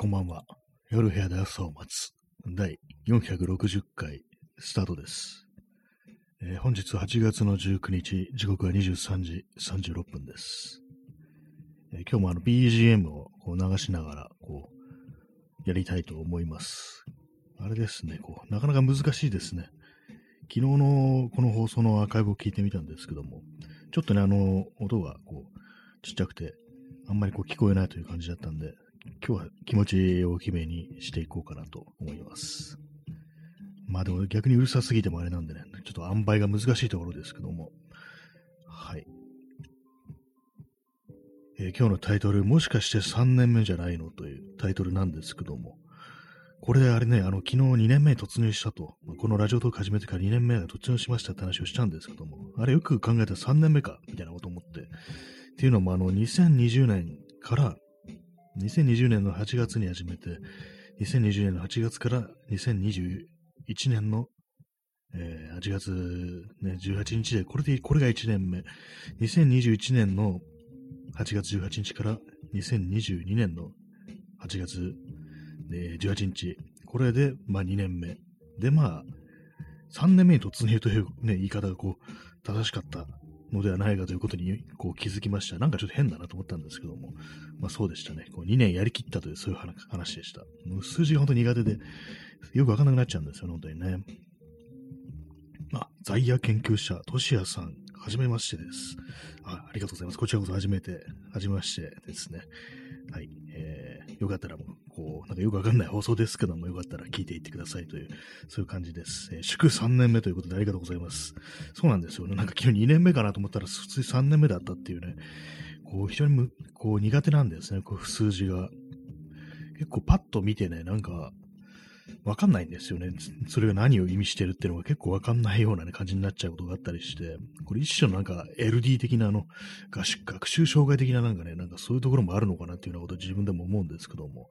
こんばんは。夜部屋で朝を待つ。第460回スタートです。えー本日8月の19日、時刻は23時36分です。えー今日もあの BGM をこう流しながら、こう、やりたいと思います。あれですね、こう、なかなか難しいですね。昨日のこの放送のアーカイブを聞いてみたんですけども、ちょっとね、あの、音がこう、ちっちゃくて、あんまりこう聞こえないという感じだったんで、今日は気持ち大きめにしていこうかなと思います。まあでも逆にうるさすぎてもあれなんでね、ちょっと塩梅が難しいところですけども。はい。えー今日のタイトル、もしかして3年目じゃないのというタイトルなんですけども、これであれね、あの、昨日2年目に突入したと、このラジオトーク始めてから2年目が突入しましたって話をしたんですけども、あれよく考えたら3年目か、みたいなこと思って、っていうのもあの、2020年から2020年の8月に始めて、2020年の8月から2021年の、えー8月、ね、18日で、これで、これが1年目。2021年の8月18日から2022年の8月、えー18日。これで、まあ2年目。で、まあ、3年目に突入という、ね、言い方がこう、正しかったのではないかということにこう気づきました。なんかちょっと変だなと思ったんですけども、まあそうでしたね。こう2年やりきったというそういう話でした。もう数字が本当苦手で、よくわかんなくなっちゃうんですよね、本当にね。あ、在野研究者、としやさん、はじめましてです。あありがとうございます。こちらこそ初めて、はじめましてですね。はい。えー、よかったらもう、こう、なんかよくわかんない放送ですけども、よかったら聞いていってくださいという、そういう感じです。えー祝3年目ということでありがとうございます。そうなんですよね。なんか急に2年目かなと思ったら、普通に3年目だったっていうね、こう、非常にむこう苦手なんですね、こう、数字が。結構パッと見てね、なんか、わかんないんですよね。それが何を意味してるっていうのが結構わかんないような、ね、感じになっちゃうことがあったりして、これ一種のなんか LD 的なあの、学習障害的ななんかね、なんかそういうところもあるのかなっていうようなこと自分でも思うんですけども。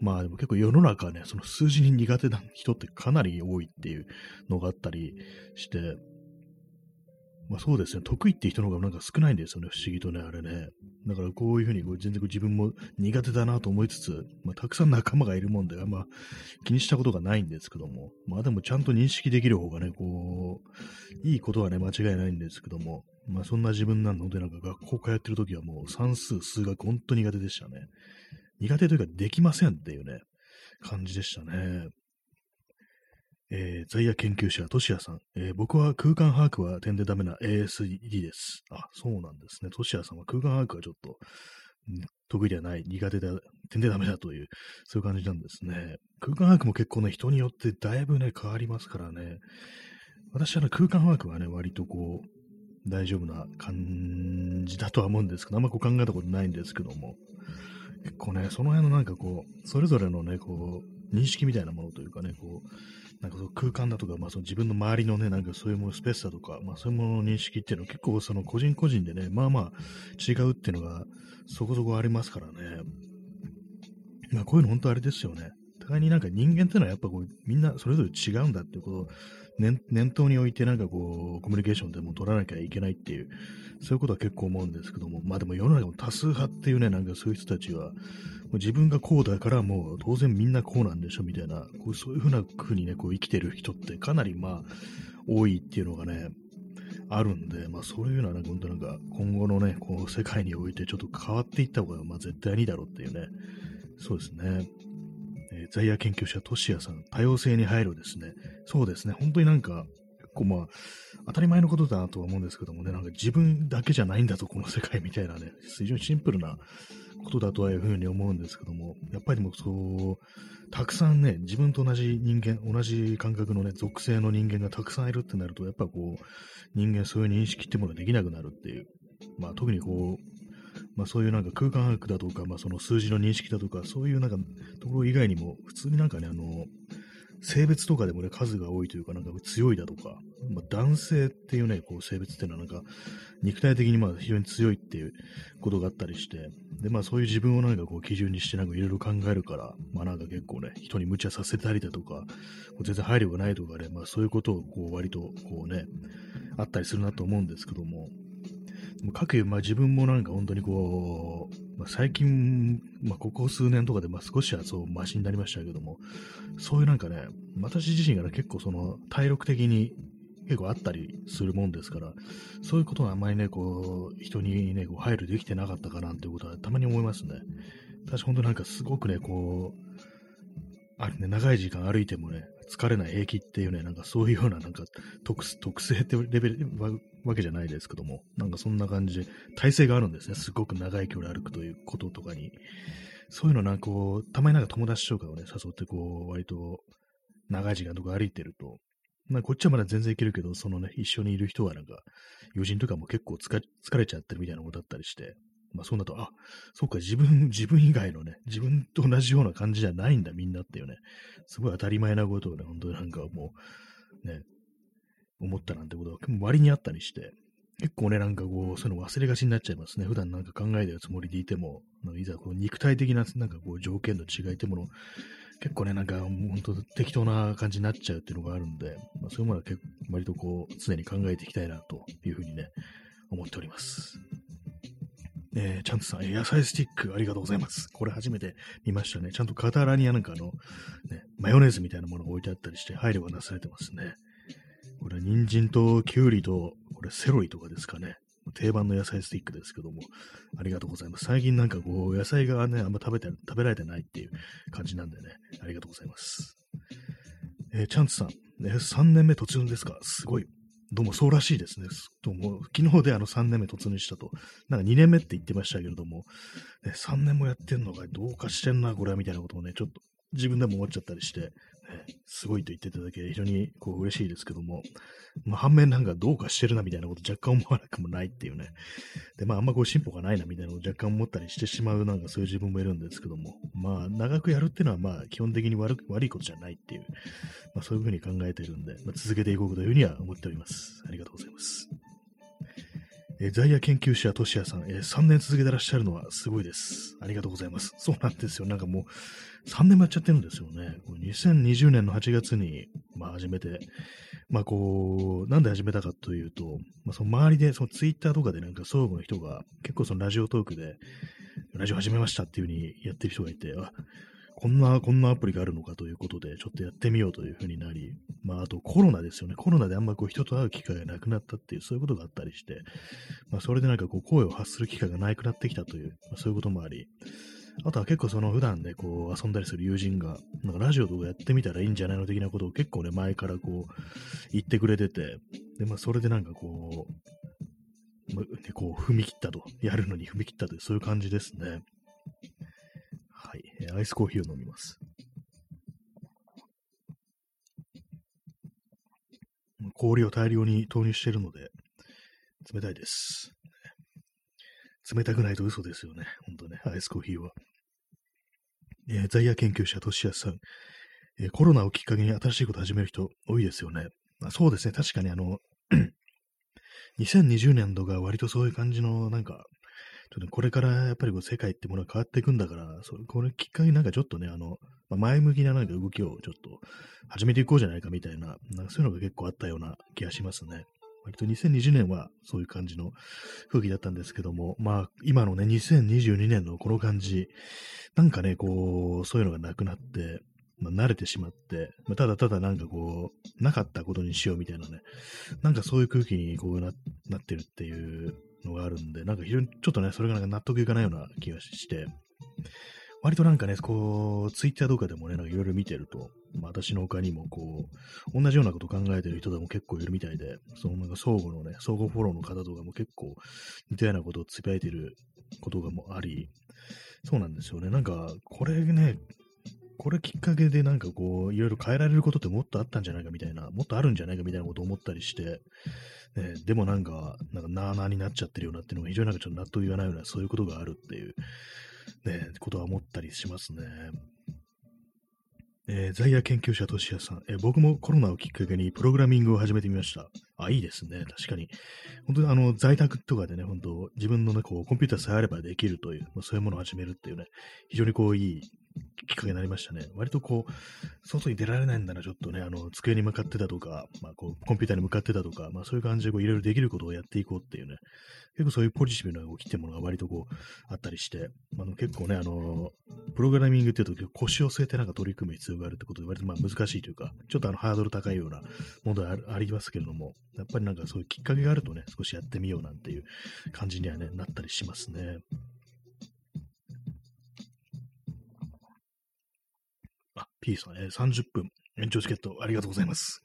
まあでも結構世の中ね、その数字に苦手な人ってかなり多いっていうのがあったりして、まあそうですね、得意って人の方がなんか少ないんですよね、不思議とね、あれね。だからこういうふうにこう全然自分も苦手だなと思いつつ、まあたくさん仲間がいるもんで、あんま気にしたことがないんですけども、まあでもちゃんと認識できる方がね、こう、いいことはね、間違いないんですけども、まあそんな自分なので、なんか学校通ってる時はもう算数、数学本当苦手でしたね。苦手というかできませんっていうね、感じでしたね。えー、在野研究者、としやさん、えー僕は空間把握は点でダメな ASD です。あ、そうなんですね。としやさんは空間把握はちょっと、うん得意ではない、苦手だ、点でダメだという、そういう感じなんですね。空間把握も結構ね、人によってだいぶね、変わりますからね。私はね、空間把握はね、割とこう、大丈夫な感じだとは思うんですけど、あんまこう考えたことないんですけども、結構ね、その辺のなんかこう、それぞれのね、こう、認識みたいなものというかね、こう、なんかその空間だとか、まあ、その自分の周りのね、なんかそういうもの、スペースだとか、まあ、そういうものの認識っていうのは結構その個人個人でね、まあまあ違うっていうのがそこそこありますからね。まあこういうの本当あれですよね。互いになんか人間っていうのはやっぱこうみんなそれぞれ違うんだっていうことを念頭に置いてなんかこうコミュニケーションでも取らなきゃいけないっていう、そういうことは結構思うんですけども、まあでも世の中も多数派っていうね、なんかそういう人たちは、もう自分がこうだからもう当然みんなこうなんでしょみたいな、こうそういうふうな風にね、こう生きてる人ってかなりまあ多いっていうのがね、あるんで、まあそういうのはなんか本当なんか今後のね、こう世界においてちょっと変わっていった方がまあ絶対にいいだろうっていうね、そうですね。在野研究者、トシヤさん、多様性に入るですね。そうですね。本当になんか、結構まあ、当たり前のことだなとは思うんですけどもね、なんか自分だけじゃないんだと、この世界みたいなね、非常にシンプルなことだとはいうふうに思うんですけども、やっぱりでもそう、たくさんね、自分と同じ人間、同じ感覚のね、属性の人間がたくさんいるってなると、やっぱこう、人間そういう認識ってものができなくなるっていう、まあ特にこう、まあそういうなんか空間把握だとか、まあその数字の認識だとか、そういうなんかところ以外にも、普通になんかね、あの、性別とかでもね、数が多いというか、なんか強いだとか、まあ、男性っていうね、こう性別っていうのはなんか、肉体的にまあ非常に強いっていうことがあったりして、で、まあそういう自分をなんかこう基準にしてなんかいろいろ考えるから、まあなんか結構ね、人に無茶させたりだとか、全然配慮がないとかね、まあそういうことをこう割とこうね、あったりするなと思うんですけども、各、まあ、自分もなんか本当にこう、まあ、最近、まあ、ここ数年とかで、まあ、少しはそう、マシになりましたけども、そういうなんかね、私自身がね、結構その、体力的に結構あったりするもんですから、そういうことはあんまりね、こう、人にね、こう配慮できてなかったかなっていうことはたまに思いますね。私本当なんかすごくね、こう、あね、長い時間歩いてもね、疲れない平気っていうね、なんかそういうようななんか特特性ってレベルわけじゃないですけども、なんかそんな感じで体勢があるんですね。すごく長い距離歩くということとかに。そういうのなんかこう、たまになんか友達とかをね、誘ってこう、割と長い時間とか歩いてると、まあこっちはまだ全然いけるけど、そのね、一緒にいる人はなんか、友人とかも結構疲れちゃってるみたいなことだったりして、まあそうなと、あ、そうか、自分、自分以外のね、自分と同じような感じじゃないんだ、みんなっていうね、すごい当たり前なことをね、本当になんかもう、ね、思ったなんてことが割にあったりして、結構ね、なんかこう、そういうの忘れがちになっちゃいますね。普段なんか考えてるつもりでいても、いざこう肉体的ななんかこう条件の違いってもの、結構ね、なんか本当適当な感じになっちゃうっていうのがあるんで、まあ、そういうものは結構割とこう、常に考えていきたいなというふうにね、思っております。えー、チャンツさん、野菜スティックありがとうございます。これ初めて見ましたね。ちゃんとカタラにはなんかの、ね、マヨネーズみたいなものが置いてあったりして、配慮がなされてますね。これ、人参ときゅうりと、これセロリとかですかね。定番の野菜スティックですけども、ありがとうございます。最近なんかこう、野菜がね、あんま食べて、食べられてないっていう感じなんでね、ありがとうございます。えー、チャンツさん、ね、3年目突入ですか？すごい。どうもそうらしいですね。どうも、昨日であの3年目突入したと。なんか2年目って言ってましたけれども、ね、3年もやってんのがどうかしてんな、これはみたいなこともね、ちょっと自分でも思っちゃったりして、すごいと言っていただけ非常にこう嬉しいですけども、まあ、反面なんかどうかしてるなみたいなこと若干思わなくもないっていうね。で、まああんまこう進歩がないなみたいなこと若干思ったりしてしまうなんかそういう自分もいるんですけども、まあ長くやるっていうのはまあ基本的に悪悪いことじゃないっていう、まあそういうふうに考えてるんで、まあ、続けていこうというふうには思っております。ありがとうございます。えー、在野研究者、としやさん、え、3年続けてらっしゃるのはすごいです。ありがとうございます。そうなんですよ。なんかもう、3年もやっちゃってるんですよね。2020年の8月に、まあ、始めて、まあ、こう、なんで始めたかというと、まあ、その周りで、そのツイッターとかでなんか、総務の人が、結構そのラジオトークで、ラジオ始めましたっていう風にやってる人がいて、あ、こんな、こんなアプリがあるのかということで、ちょっとやってみようというふうになり、まあ、あとコロナですよね。コロナであんまこう人と会う機会がなくなったっていう、そういうことがあったりして、まあ、それでなんかこう声を発する機会がなくなってきたという、まあ、そういうこともあり、あとは結構その普段でこう遊んだりする友人が、なんかラジオとかやってみたらいいんじゃないの的なことを結構ね、前からこう言ってくれてて、で、まあそれでなんかこう、まあ、こう踏み切ったと、やるのに踏み切ったという、そういう感じですね。はい。アイスコーヒーを飲みます。氷を大量に投入しているので、冷たいです。冷たくないと嘘ですよね。ほんとね、アイスコーヒーは。えー、在野研究者、としやさん、えー、コロナをきっかけに新しいこと始める人多いですよね。あ、そうですね、確かにあの、2020年度が割とそういう感じの、なんか、ちょっとこれからやっぱりこう世界ってものが変わっていくんだから、そこれきっかけになんかちょっとね、あの、まあ、前向きななんか動きをちょっと始めていこうじゃないかみたいな、なんかそういうのが結構あったような気がしますね。割と2020年はそういう感じの空気だったんですけども、まあ今のね、2022年のこの感じ、なんかね、こう、そういうのがなくなって、まあ、慣れてしまって、まあ、ただただなんかこう、なかったことにしようみたいなね、なんかそういう空気にこうななってるっていうのがあるんで、なんか非常にちょっとね、それがなんか納得いかないような気がして、割となんかね、こう、ツイッターとかでもね、なんかいろいろ見てると、まあ、私の他にもこう、同じようなこと考えてる人でも結構いるみたいで、そのなんか相互のね、相互フォローの方とかも結構似たようなことをつぶやいてることがもあり、そうなんですよね。なんか、これね、これきっかけでなんかこう、いろいろ変えられることってもっとあったんじゃないかみたいな、もっとあるんじゃないかみたいなことを思ったりして、ね、でもなんか、なんかなーなーになっちゃってるようなっていうのが非常になんかちょっと納得いかないような、そういうことがあるっていう、ね、ことは思ったりしますね。えー、在野研究者としやさん、えー、僕もコロナをきっかけにプログラミングを始めてみました。あ、いいですね。確かに。本当にあの、在宅とかでね、本当自分のね、こう、コンピューターさえあればできるという、まあ、そういうものを始めるっていうね、非常にこう、いいきっかけになりましたね。割とこう、外に出られないんだな、ちょっとね、あの、机に向かってたとか、まあ、こう、コンピューターに向かってたとか、まあ、そういう感じでこう、いろいろできることをやっていこうっていうね、結構そういうポジティブな動きっていうものが割とこう、あったりして、まあ、結構ね、あの、プログラミングっていうと腰を据えてなんか取り組む必要があるってことで、割とまあ難しいというか、ちょっとあの、ハードル高いようなものでありますけれども、やっぱりなんかそういうきっかけがあるとね、少しやってみようなんていう感じにはね、なったりしますね。あ、P さん、えー、30分延長チケットありがとうございます。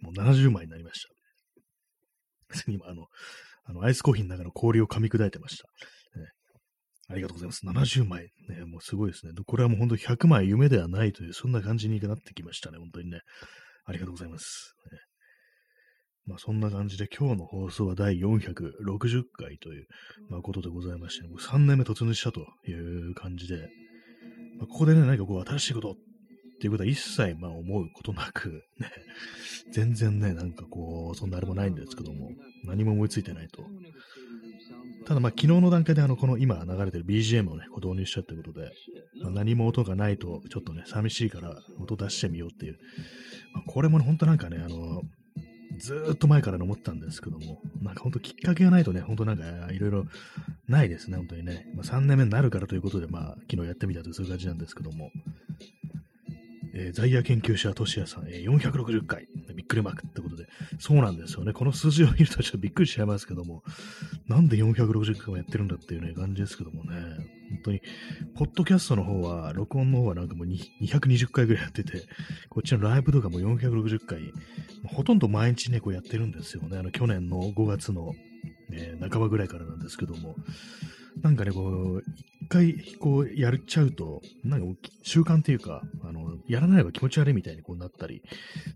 もう70枚になりました。今、あの、あの、アイスコーヒーの中の氷を噛み砕いてました。ね、ありがとうございます。70枚。ね、もうすごいですね。これはもう本当100枚夢ではないという、そんな感じになってきましたね。本当にね。ありがとうございます。ね、まあ、そんな感じで今日の放送は第460回という、まあ、ことでございまして、ね、3年目突入したという感じで、まあ、ここでね、何かこう新しいことっていうことは一切まあ思うことなく、ね、全然ね、なんかこう、そんなあれもないんですけども、何も思いついてないと。ただまあ昨日の段階であの、この今流れてる BGM をね、こう導入したってことで、まあ、何も音がないとちょっとね、寂しいから音出してみようっていう。まあ、これも本当なんかね、あの、ずっと前から思ったんですけども、なんか本当きっかけがないとね、本当なんかいろいろないですね、本当にね。まあ、3年目になるからということで、まあ昨日やってみたというそういう感じなんですけども、えー、ザイヤ研究者としやさん、えー、460回、びっくりマークってことで、そうなんですよね。この数字を見るとちょっとびっくりしちゃいますけども、なんで460回もやってるんだっていうね、感じですけどもね、本当に、ポッドキャストの方は、録音の方はなんかもう220回ぐらいやってて、こっちのライブとかも460回、ほとんど毎日ね、こうやってるんですよね。あの、去年の5月の、え、半ばぐらいからなんですけども、なんかね、こう、一回、こう、やっちゃうと、なんか、習慣っていうか、あの、やらないば気持ち悪いみたいにこうなったり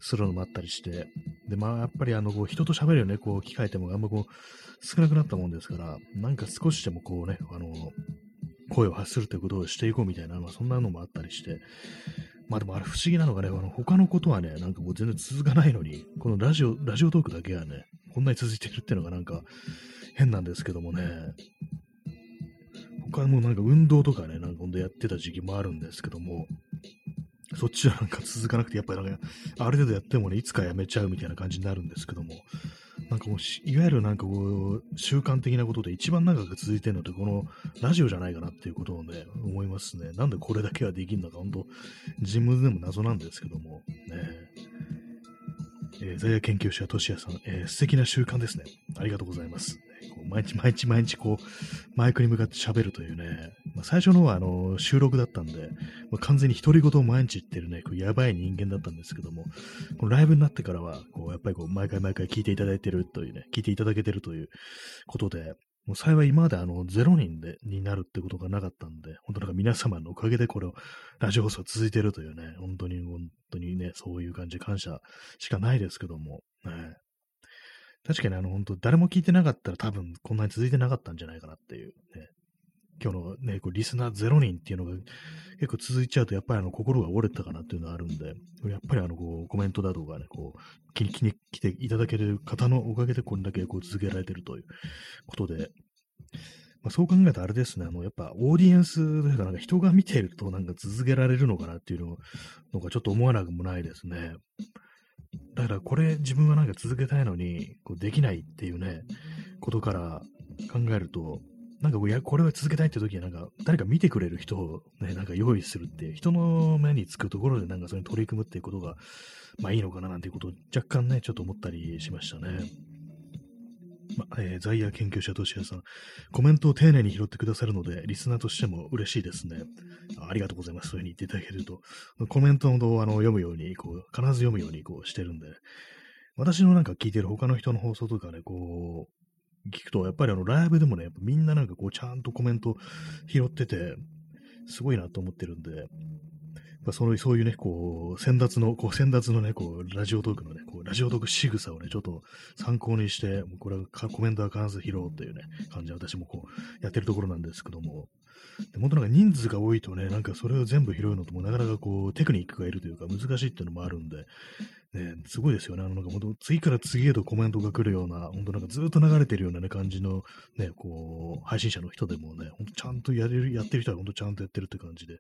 するのもあったりして、で、まあ、やっぱり、あの、こう、人と喋るよね、こう、機会ってもあんまこう、少なくなったもんですから、なんか少しでもこうね、あの、声を発するということをしていこうみたいな、まあ、そんなのもあったりして、まあでもあれ不思議なのがね、あの他のことはね、なんかもう全然続かないのに、このラジオ、ラジオトークだけはね、こんなに続いてるっていうのがなんか変なんですけどもね、他もなんか運動とかね、なんかほんとやってた時期もあるんですけども、そっちはなんか続かなくて、やっぱりなんか、ある程度やってもね、いつかやめちゃうみたいな感じになるんですけども、なんかもう、いわゆるなんかこう、習慣的なことで一番長く続いてるのって、このラジオじゃないかなっていうことをね、思いますね。なんでこれだけはできるのか、本当自分でも謎なんですけども、ね。えー、在野研究者、としやさん、えー、素敵な習慣ですね。ありがとうございます。毎日毎日毎日こう、マイクに向かって喋るというね、まあ、最初の方はあの収録だったんで、まあ、完全に独り言を毎日言ってるね、こうやばい人間だったんですけども、このライブになってからは、こうやっぱりこう毎回毎回聞いていただいてるというね、聞いていただけてるということで、もう幸い今まであの0人でになるってことがなかったんで、本当なんか皆様のおかげでこれをラジオ放送続いてるというね、本当に本当にね、そういう感じで感謝しかないですけども、ね、確かにあの本当誰も聞いてなかったら多分こんなに続いてなかったんじゃないかなっていう、ね、今日のね、こうリスナー0人っていうのが結構続いちゃうと、やっぱりあの心が折れたかなっていうのがあるんで、やっぱりあのこうコメントだとかね、こう気に気に来ていただける方のおかげでこれだけこう続けられてるということで、まあ、そう考えたらあれですね、あのやっぱオーディエンスというか、なんか人が見ているとなんか続けられるのかなっていうのがちょっと思わなくもないですね。だからこれ自分はなんか続けたいのにこうできないっていうね、ことから考えると、なんかこうや、これは続けたいって時は、なんか、誰か見てくれる人をね、なんか用意するって、人の目につくところでなんかそれに取り組むっていうことが、まあいいのかななんていうことを若干ね、ちょっと思ったりしましたね。ま、えー、ザイヤー研究者としやさん、コメントを丁寧に拾ってくださるので、リスナーとしても嬉しいですね。ありがとうございます。そういうふうに言っていただけると。コメントをあの読むように、こう、必ず読むようにこうしてるんで、私のなんか聞いてる他の人の放送とかね、こう、聞くと、やっぱりあの、ライブでもね、みんななんかこう、ちゃんとコメント拾ってて、すごいなと思ってるんで、まあ、そのそういうね、こう、先達の、こう、先達のね、こう、ラジオトークのね、こう、ラジオトーク仕草をね、ちょっと参考にして、もうこれはコメントは必ず拾おうっていうね、感じで私もこう、やってるところなんですけども、で、本当なんか人数が多いとね、なんかそれを全部拾うのともなかなかこう、テクニックがいるというか難しいっていうのもあるんで、ね、すごいですよね。あの、なんか本当次から次へとコメントが来るような、本当なんかずっと流れてるようなね、感じの、ね、こう、配信者の人でもね、本当ちゃんとやれる、やってる人は本当ちゃんとやってるって感じで、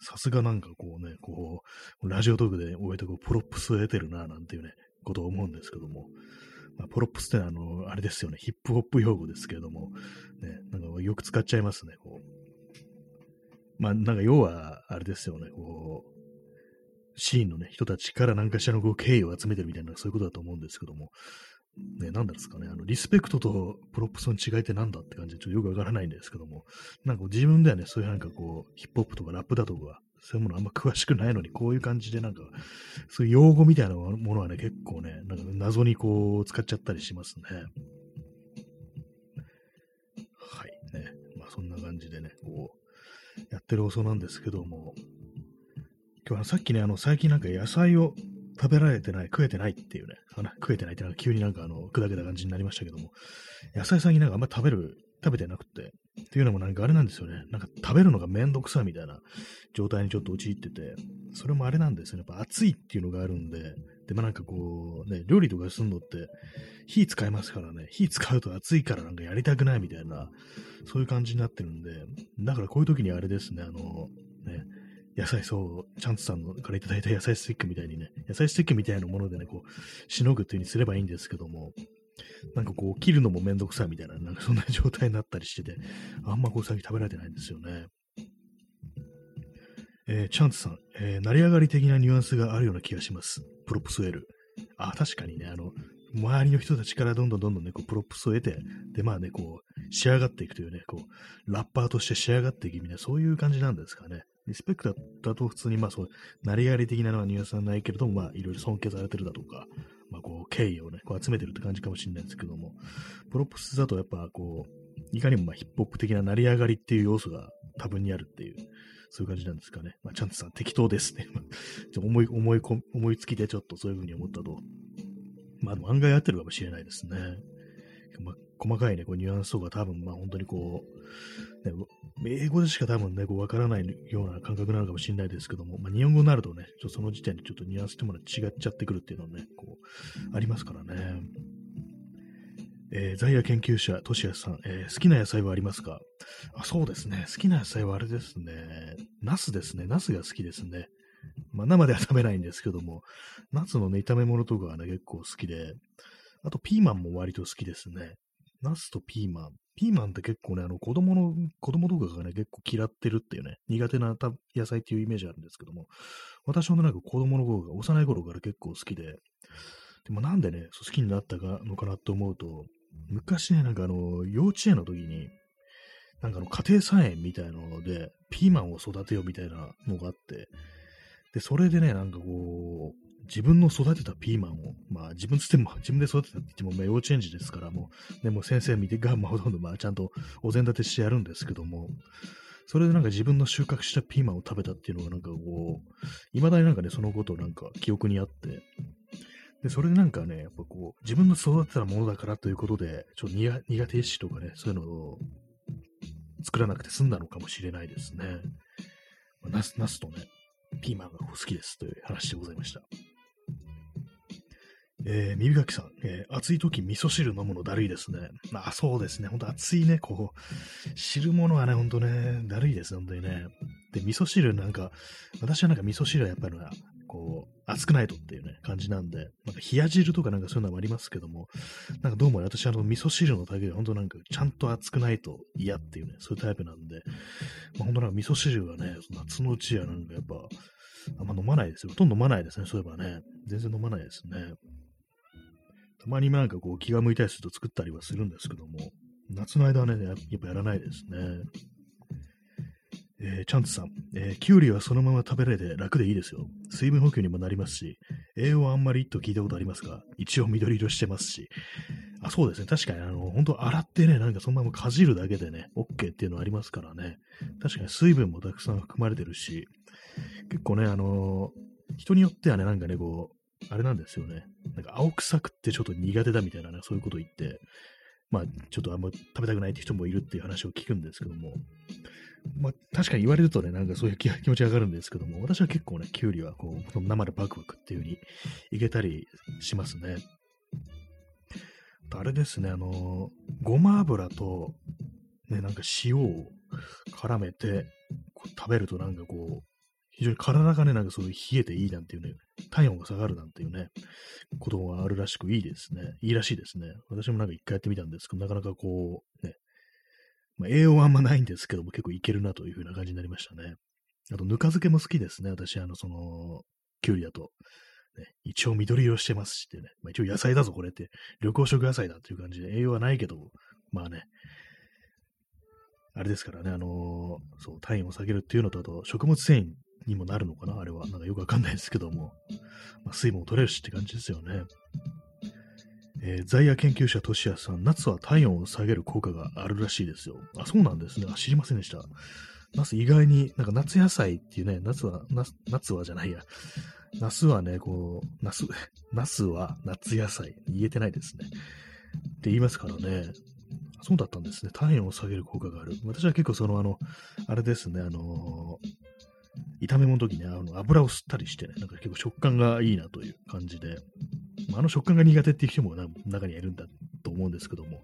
さすがなんかこうね、こう、ラジオトークで終えてこう、プロップスを得てるな、なんていうね、ことを思うんですけども、まあ、プロップスってあの、あれですよね、ヒップホップ用語ですけれども、ね、なんかよく使っちゃいますね、こう。まあ、なんか要は、あれですよね、こう、シーンのね、人たちから何かしらのこう敬意を集めてるみたいな、そういうことだと思うんですけども、ね、なんですかね、あの、リスペクトとプロップスの違いって何だって感じで、ちょっとよくわからないんですけども、なんか自分ではね、そういうなんかこう、ヒップホップとかラップだとか、そういうものあんま詳しくないのに、こういう感じでなんか、そういう用語みたいなものはね、結構ね、なんか謎にこう、使っちゃったりしますね。はい、ね。まあそんな感じでね、こう、やってる遅なんですけども、今日はさっきね、あの、最近なんか野菜を食べられてない、食えてないっていうね、あ食えてないってなんか急になんかあの、砕けた感じになりましたけども、野菜最近なんかあんま食べる、食べてなくて、っていうのもなんかあれなんですよね。なんか食べるのがめんどくさいみたいな状態にちょっと陥ってて、それもあれなんですよね。やっぱ暑いっていうのがあるんで、で、まあなんかこう、ね、料理とかすんのって火使いますからね、火使うと暑いからなんかやりたくないみたいな、そういう感じになってるんで、だからこういう時にあれですね、あの、ね、野菜、そう、チャンツさんからいただいた野菜スティックみたいにね、野菜スティックみたいなものでね、こう、しのぐっていう風にすればいいんですけども、なんかこう、切るのもめんどくさいみたいな、なんかそんな状態になったりしてて、あんまこう、最近食べられてないんですよね。えー、チャンツさん、えー、成り上がり的なニュアンスがあるような気がします。プロップスを得る。あ、確かにね、あの、周りの人たちからどんどんどんどんね、こう、プロップスを得て、で、まあね、こう、仕上がっていくというね、こう、ラッパーとして仕上がっていくみたいな、そういう感じなんですかね。リスペクトだと普通に、まあそう、成り上がり的なのはニュアンスはないけれども、まあいろいろ尊敬されてるだとか、まあこう、敬意をね、こう集めてるって感じかもしれないですけども、プロップスだとやっぱこう、いかにもまあヒップホップ的な成り上がりっていう要素が多分にあるっていう、そういう感じなんですかね。まあ、チャンツさん適当ですね。思い、思い思いつきでちょっとそういうふうに思ったと。まあ、案外合ってるかもしれないですね。まあ、細かいね、こうニュアンスとか多分、まあ本当にこう、ね、英語でしか多分ね、こうわからないような感覚なのかもしれないですけども、まあ日本語になるとね、ちょっとその時点でちょっとニュアンスってものは違っちゃってくるっていうのはね、こう、ありますからね。えー、在野研究者、としやさん、えー、好きな野菜はありますか？あ、そうですね。好きな野菜はあれですね。ナスですね。ナスが好きですね。まあ、生では食べないんですけども、ナスのね、炒め物とかはね、結構好きで、あとピーマンも割と好きですね。ナスとピーマン。ピーマンって結構ね、あの子供の、子供とかがね、結構嫌ってるっていうね、苦手な野菜っていうイメージあるんですけども、私もなんか子供の頃が、幼い頃から結構好きで、でもなんでね、好きになったのかなと思うと、昔ね、なんかあの、幼稚園の時に、なんかあの、家庭菜園みたいなので、ピーマンを育てようみたいなのがあって、で、それでね、なんかこう、自分の育てたピーマンを、まあ自分つっても、自分で育てたって言っても、まあ幼稚園児ですから、もう、ね、もう先生見てが、まあほとんど、まあちゃんとお膳立てしてやるんですけども、それでなんか自分の収穫したピーマンを食べたっていうのがなんかこう、未だになんかね、そのことなんか記憶にあって、で、それでなんかね、やっぱこう、自分の育てたものだからということで、ちょっと苦手意識とかね、そういうのを作らなくて済んだのかもしれないですね。まあ、ナス、ナスとね、ピーマンが好きですという話でございました。えー、耳かきさん、えー、暑い時味噌汁飲むのだるいですね。まあそうですね。ほんと暑いね、こう、汁物はね、ほんとね、だるいです、本当にね。で、味噌汁なんか、私はなんか味噌汁はやっぱりこう、熱くないとっていうね、感じなんで、なんか冷や汁とかなんかそういうのもありますけども、なんかどうも、ね、私あの味噌汁のだけで本当なんかちゃんと熱くないと嫌っていうね、そういうタイプなんで、まあ、本当なんか味噌汁はね、夏のうちはなんかやっぱ、あんま飲まないですよ。ほとんど飲まないですね、そういえばね。全然飲まないですね。たまになんかこう気が向いたりすると作ったりはするんですけども、夏の間はね、やっぱやらないですね。えー、チャンツさん、えー、キュウリはそのまま食べられて楽でいいですよ。水分補給にもなりますし、栄養はあんまりと聞いたことありますが、一応緑色してますし、あ、そうですね。確かに、あの、本当洗ってね、なんかそのままかじるだけでね、OK っていうのありますからね。確かに水分もたくさん含まれてるし、結構ね、あの、人によってはね、なんかね、こう、あれなんですよね。なんか青臭くってちょっと苦手だみたいなね、そういうこと言って、まあ、ちょっとあんま食べたくないって人もいるっていう話を聞くんですけども、まあ、確かに言われるとね、なんかそういう気持ち上がるんですけども、私は結構ね、きゅうりはこう、生でバクバクっていう風にいけたりしますね。あれですね、あの、ごま油と、ね、なんか塩を絡めて食べるとなんかこう、非常に体がね、なんかそういう冷えていいなんていうね、体温が下がるなんていうね、ことがあるらしくいいですね。いいらしいですね。私もなんか一回やってみたんですけど、なかなかこう、ね、まあ、栄養はあんまないんですけども、結構いけるなという風な感じになりましたね。あと、ぬか漬けも好きですね。私、あの、その、きゅうりだと。ね、一応緑色してますしってね。まあ、一応野菜だぞ、これって。緑黄色野菜だっていう感じで、栄養はないけど、まあね、あれですからね、あのー、そう、体温を下げるっていうのと、あと、食物繊維にもなるのかなあれは。なんかよくわかんないですけども。まあ、水分を取れるしって感じですよね。えー、在野研究者としやさん、夏は体温を下げる効果があるらしいですよ。あ、そうなんですね。あ、知りませんでした。夏意外に、なんか夏野菜っていうね、夏は、夏はじゃないや。夏はね、こう、夏、夏は夏野菜。言えてないですね。って言いますからね。そうだったんですね。体温を下げる効果がある。私は結構その、あの、あれですね、あのー、炒め物の時に、あの油を吸ったりしてね、なんか結構食感がいいなという感じで、まあ、あの食感が苦手っていう人も中にはいるんだと思うんですけども、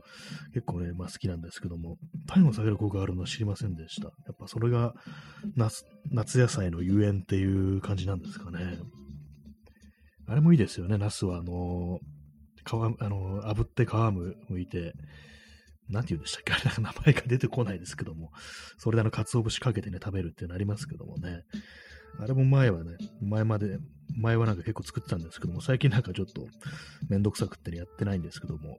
結構ね、まあ好きなんですけども、体温を下げる効果があるのは知りませんでした。やっぱそれが夏夏野菜のゆえんっていう感じなんですかね。あれもいいですよね、ナスは、あの皮、あの、炙って皮むいて、なんて言うんでしたっけ？あれ、名前が出てこないですけども、それであの、鰹節かけてね、食べるってなりますけどもね。あれも前はね、前まで、前はなんか結構作ってたんですけども、最近なんかちょっとめんどくさくって、やってないんですけども。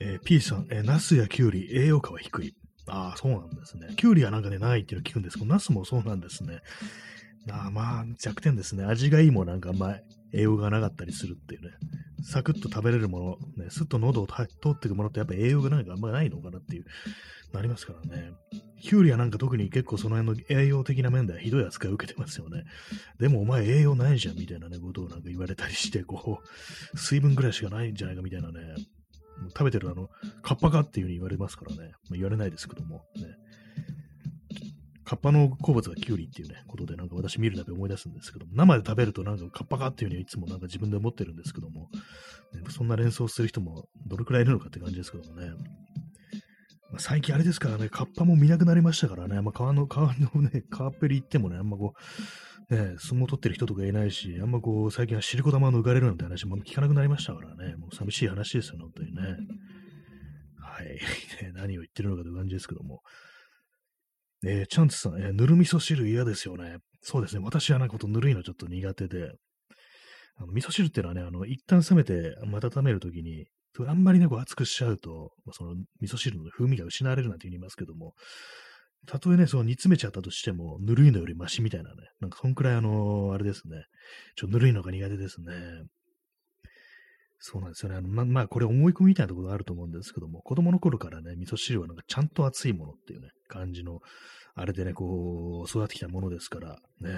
えー、P さん、えー、ナスやキュウリ、栄養価は低い。ああ、そうなんですね。キュウリはなんかね、ないっていうの聞くんですけど、ナスもそうなんですね。ああ、まあ、弱点ですね。味がいいもなんかあんま栄養がなかったりするっていうね。サクッと食べれるもの、ね、スッと喉を通っていくものってやっぱ栄養がなんかあんまないのかなっていうなりますからね。キュウリはなんか特に結構その辺の栄養的な面ではひどい扱いを受けてますよね。でもお前栄養ないじゃんみたいなね、ことをなんか言われたりして、こう、水分ぐらいしかないんじゃないかみたいなね、食べてるあの、カッパかっていう風に言われますからね。まあ、言われないですけども、ね。カッパの好物がキュウリっていうね、ことでなんか私見るたび思い出すんですけども、生で食べるとなんかカッパかっていう風にいつもなんか自分で思ってるんですけども、ね、そんな連想する人もどれくらいいるのかって感じですけどもね。まあ、最近あれですからね、カッパも見なくなりましたからね、まあ、川の、川のね、川っぺり行ってもね、あんまこう、ね、相撲取ってる人とかいないし、あんまこう、最近はシリコ玉を抜かれるなんて話も聞かなくなりましたからね、もう寂しい話ですよね、本当にね。はい。何を言ってるのかという感じですけども。えー、チャンツさん、えー、ぬる味噌汁嫌ですよね。そうですね。私はなんかことぬるいのちょっと苦手で、あの味噌汁っていうのはね、あの、一旦冷めて温めるときに、あんまりね、こう熱くしちゃうと、その味噌汁の風味が失われるなんて言いますけども、たとえね、その煮詰めちゃったとしても、ぬるいのよりマシみたいなね、なんかそんくらいあのー、あれですね、ちょっとぬるいのが苦手ですね。そうなんですよね。あのま、まあ、これ思い込みみたいなところがあると思うんですけども、子供の頃からね、味噌汁はなんかちゃんと熱いものっていうね、感じの、あれでね、こう、育ってきたものですから、ね、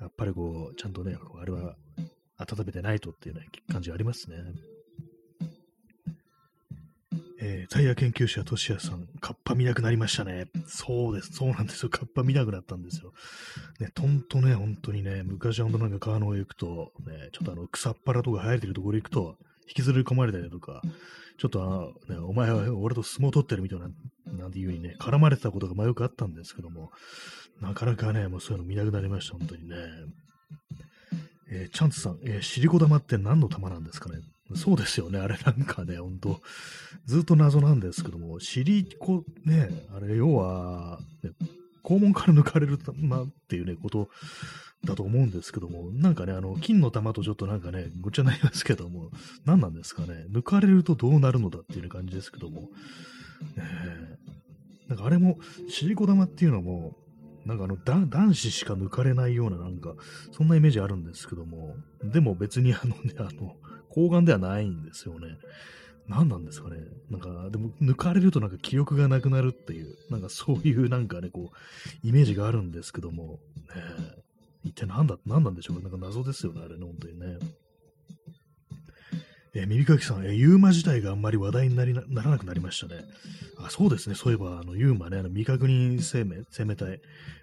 やっぱりこう、ちゃんとね、あれは温めてないとっていうね、感じがありますね。えー、タイヤ研究者、トシヤさん、カッパ見なくなりましたね。そうです。そうなんですよ。カッパ見なくなったんですよ。ね、とんとね、本当にね、昔は本当なんか川の上行くと、ね、ちょっとあの、草っ腹とか生えてるところ行くと、引きずり込まれたりとか、ちょっとあね、お前は俺と相撲取ってるみたいな、なんていう風にね、絡まれてたことがまよくあったんですけども、なかなかね、もうそういうの見なくなりました、本当にね。えー、チャンツさん、えー、シリコ玉って何の玉なんですかね？そうですよね。あれなんかね、ほんと、ずっと謎なんですけども、シリコ、ね、あれ、要は、ね、肛門から抜かれる玉っていうね、ことだと思うんですけども、なんかね、あの、金の玉とちょっとなんかね、ごっちゃになりますけども、何なんですかね、抜かれるとどうなるのだっていう感じですけども、え。ー、なんかあれも、シリコ玉っていうのも、なんかあの、男子しか抜かれないような、なんか、そんなイメージあるんですけども、でも別にあのね、あの、睾丸ではないんですよね。何なんですかね。なんか、でも、抜かれるとなんか記憶がなくなるっていう、なんかそういうなんかね、こう、イメージがあるんですけども、ね、一体何だ、何なんでしょうか。なんか謎ですよね、あれね、本当にね。えー、耳かきさん、えー、ユーマ自体があんまり話題になりなならなくなりましたね。あ、そうですね。そういえば、あの、ユーマね、あの、未確認生命、生命体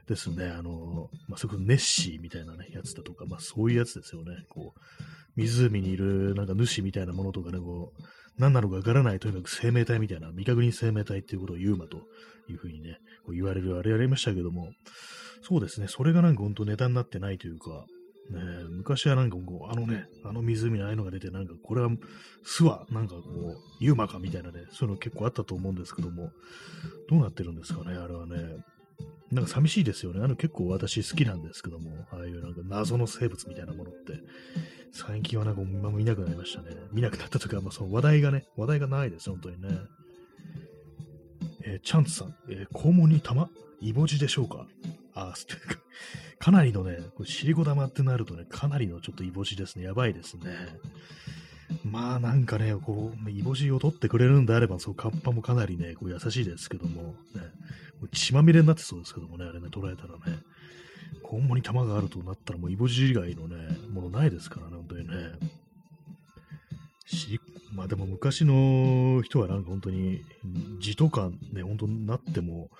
ですね。あの、まあ、そこネッシーみたいなね、やつだとか、まあ、そういうやつですよね。こう、湖にいる、なんか主みたいなものとかね、こう、何なのかわからない、とにかく生命体みたいな、未確認生命体っていうことをユーマというふうにね、こう言われるあれやりましたけども、そうですね。それがなんか本当ネタになってないというか、ね、昔はなんかこう、あのね、あの湖にああいうのが出て、なんかこれは巣はなんかこう、ユーマかみたいなね、そういうの結構あったと思うんですけども、どうなってるんですかね、あれはね。なんか寂しいですよね。あの結構私好きなんですけども、ああいうなんか謎の生物みたいなものって、最近はなんか今も見なくなりましたね。見なくなったとか、まあその話題がね、話題がないです、本当にね。えー、チャンツさん、えー、肛門に玉？イボジでしょうか？あ、かなりのね、これ尻子玉ってなるとね、かなりのちょっとイボジですね。やばいですね。まあなんかね、こう、イボジを取ってくれるんであれば、そう、カッパもかなりね、こう優しいですけども、ね、血まみれになってそうですけどもね、あれね、捉えたらね、肛門に玉があるとなったらもうイボジ以外のね、ものないですからね、本当にね。しまあでも昔の人はなんか本当に字とかね、本当になっても、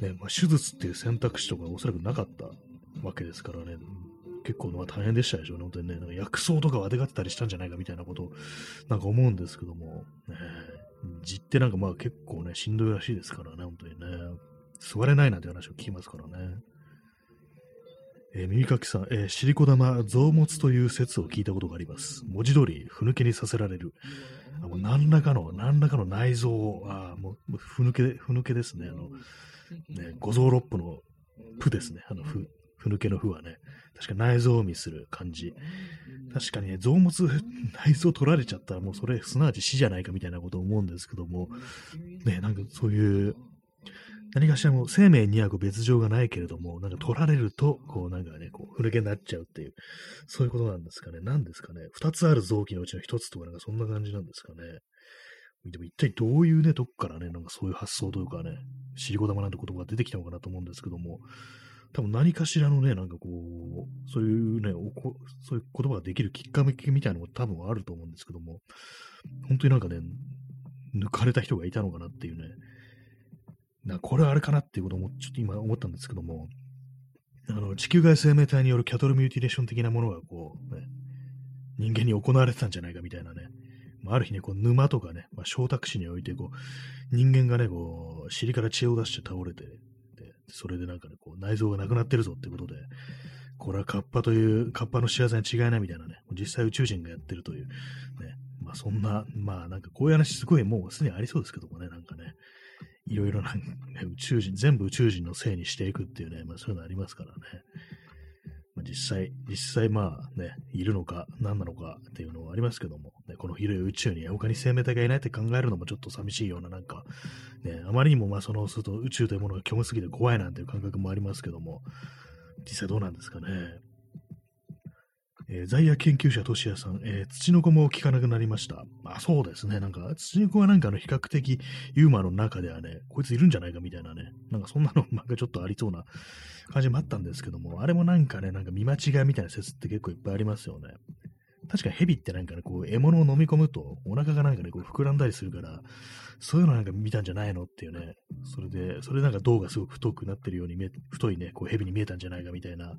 ね、まあ、手術っていう選択肢とかおそらくなかったわけですからね、結構まあ大変でしたでしょうね、本当にね、なんか薬草とかはあてがってたりしたんじゃないかみたいなことなんか思うんですけども、ね、字ってなんかまあ結構ね、しんどいらしいですからね、本当にね、座れないなんて話を聞きますからね。えー、耳かきさん、えー、シリコ玉増物という説を聞いたことがあります。文字通り、ふぬけにさせられる。あもう何らかの、何らかの内臓を、あもう、ふぬけ、ふぬけですね。あの、ね、五臓六腑のプですね。あの、ふ、ふぬけのふはね。確か内臓を見する感じ。確かにね、臓物、内臓取られちゃったらもうそれ、すなわち死じゃないかみたいなことを思うんですけども、ね、なんかそういう、何かしらも生命には別状がないけれども、なんか取られると、こうなんかね、こう、古毛になっちゃうっていう、そういうことなんですかね。何ですかね。二つある臓器のうちの一つとかなんかそんな感じなんですかね。でも一体どういうね、とこからね、なんかそういう発想というかね、尻子玉なんて言葉が出てきたのかなと思うんですけども、多分何かしらのね、なんかこう、そういうね、そういう言葉ができるきっかけみたいなのも多分あると思うんですけども、本当になんかね、抜かれた人がいたのかなっていうね、なこれはあれかなっていうこともちょっと今思ったんですけども、あの、地球外生命体によるキャトルミューティレーション的なものがこう、ね、人間に行われてたんじゃないかみたいなね、まあ、る日ね、こう沼とかね、まあ、小託詞において、こう、人間がね、こう、尻から血を出して倒れて、それでなんかね、こう、内臓がなくなってるぞってことで、これはカッパという、カッパの仕業に違いないみたいなね、実際宇宙人がやってるという、ね、まあそんな、まあなんかこういう話すごいもうすでにありそうですけどもね、なんかね、いろいろな、ね、宇宙人、全部宇宙人のせいにしていくっていうね、まあそういうのありますからね。実際、実際まあね、いるのか何なのかっていうのはありますけども、ね、この広い宇宙に他に生命体がいないって考えるのもちょっと寂しいようななんか、ね、あまりにもまあその、すると宇宙というものが虚無すぎて怖いなんていう感覚もありますけども、実際どうなんですかね。えー、在野研究者、としやさん、えー、土の子も聞かなくなりました。まあ、そうですね。なんか、土の子はなんかあの、比較的ユーマの中ではね、こいついるんじゃないかみたいなね、なんかそんなの、なんかちょっとありそうな感じもあったんですけども、あれもなんかね、なんか見間違いみたいな説って結構いっぱいありますよね。確かに蛇ってなんかね、こう、獲物を飲み込むと、お腹がなんかね、こう、膨らんだりするから、そういうのなんか見たんじゃないのっていうね、それで、それなんか銅がすごく太くなってるように太いね、こう、蛇に見えたんじゃないかみたいな、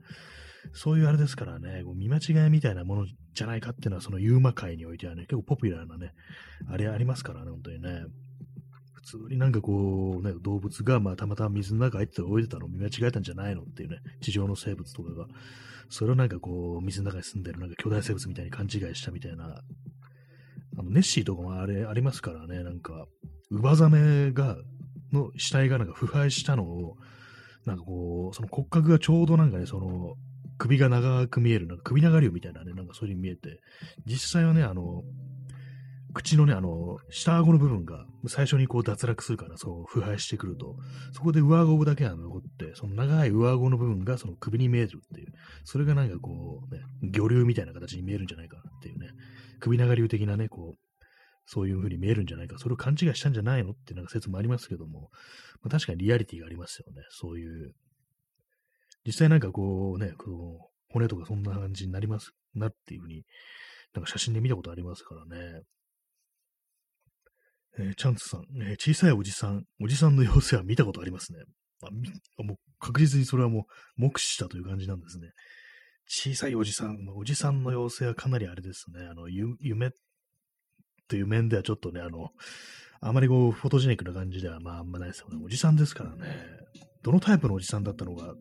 そういうあれですからね、こう見間違いみたいなものじゃないかっていうのは、そのユーマ界においてはね、結構ポピュラーなね、あれありますからね、本当にね。普通になんかこう、ね、動物が、まあ、たまたま水の中入って泳いでたのを見間違えたんじゃないのっていうね、地上の生物とかが、それをなんかこう、水の中に住んでるなんか巨大生物みたいに勘違いしたみたいな、あのネッシーとかもあれありますからね、なんか、ウバザメが、の死体がなんか腐敗したのを、なんかこう、その骨格がちょうどなんかね、その、首が長く見える、なんか首長竜みたいなね、なんかそういうに見えて、実際はね、あの、口のね、あの、下顎の部分が最初にこう脱落するから、そう、腐敗してくると、そこで上顎だけが残って、その長い上顎の部分がその首に見えるっていう、それがなんかこう、ね、魚竜みたいな形に見えるんじゃないかなっていうね、首長竜的なね、こう、そういう風に見えるんじゃないか、それを勘違いしたんじゃないのってなんか説もありますけども、まあ、確かにリアリティがありますよね、そういう実際なんかこうね、こう骨とかそんな感じになりますなっていうふうに、なんか写真で見たことありますからね。えー、チャンツさん、えー、小さいおじさん、おじさんの様子は見たことありますね。あもう確実にそれはもう目視したという感じなんですね。小さいおじさん、おじさんの妖精はかなりあれですね。あの、夢という面ではちょっとね、あの、あまりこう、フォトジェニックな感じではまああんまないですよね。おじさんですからね。どのタイプのおじさんだったのが、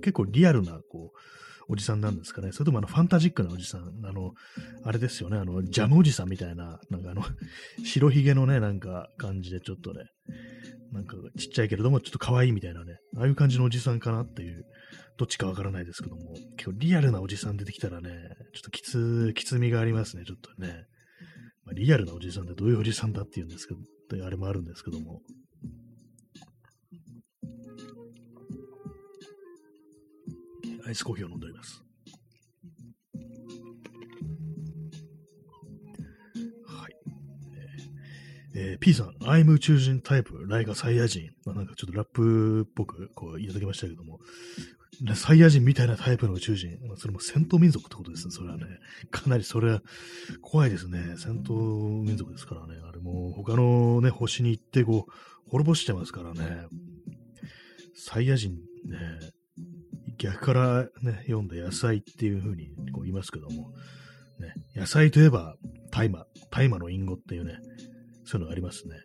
結構リアルな、こう、おじさんなんですかね。それともあの、ファンタジックなおじさん。あの、あれですよね。あの、ジャムおじさんみたいな、なんかあの、白ひげのね、なんか感じでちょっとね、なんかちっちゃいけれども、ちょっと可愛いみたいなね、ああいう感じのおじさんかなっていう、どっちかわからないですけども、結構リアルなおじさん出てきたらね、ちょっときつ、きつみがありますね、ちょっとね。まあ、リアルなおじさんってどういうおじさんだっていうんですけど、あれもあるんですけども。アイスコーヒーを飲んでおります。はい。えー、P さん、アイム宇宙人タイプ、ライガサイヤ人。まあ、なんかちょっとラップっぽくこういただきましたけども、サイヤ人みたいなタイプの宇宙人。まあ、それも戦闘民族ってことですね。それはね。かなりそれは怖いですね。戦闘民族ですからね。あれも他のね、星に行ってこう、滅ぼしてますからね。サイヤ人ね、逆からね、読んだ野菜っていう風にこう言いますけども、ね、野菜といえば大麻、大麻の隠語っていうね、そういうのがありますね。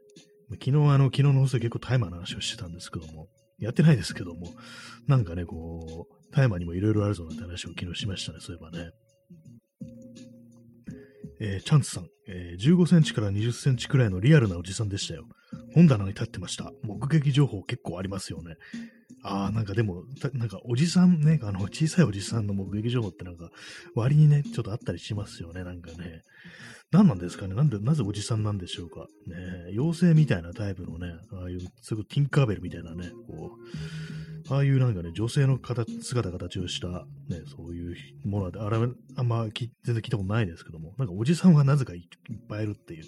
昨日あの、昨日の放送結構大麻の話をしてたんですけども、やってないですけども、なんかね、こう、大麻にもいろいろあるぞなんて話を昨日しましたね、そういえばね。えー、チャンツさん、えー、15センチから20センチくらいのリアルなおじさんでしたよ。本棚に立ってました。目撃情報結構ありますよね。ああ、なんかでも、なんかおじさんね、あの、小さいおじさんの目撃情報ってなんか、割にね、ちょっとあったりしますよね、なんかね。何なんですかねなんで、なぜおじさんなんでしょうかね妖精みたいなタイプのね、ああいう、すぐティンカーベルみたいなね、こう、ああいうなんかね、女性の形姿形をした、ね、そういうもので、あら、あんま全然聞いたことないですけども、なんかおじさんはなぜかいっぱいいるっていう、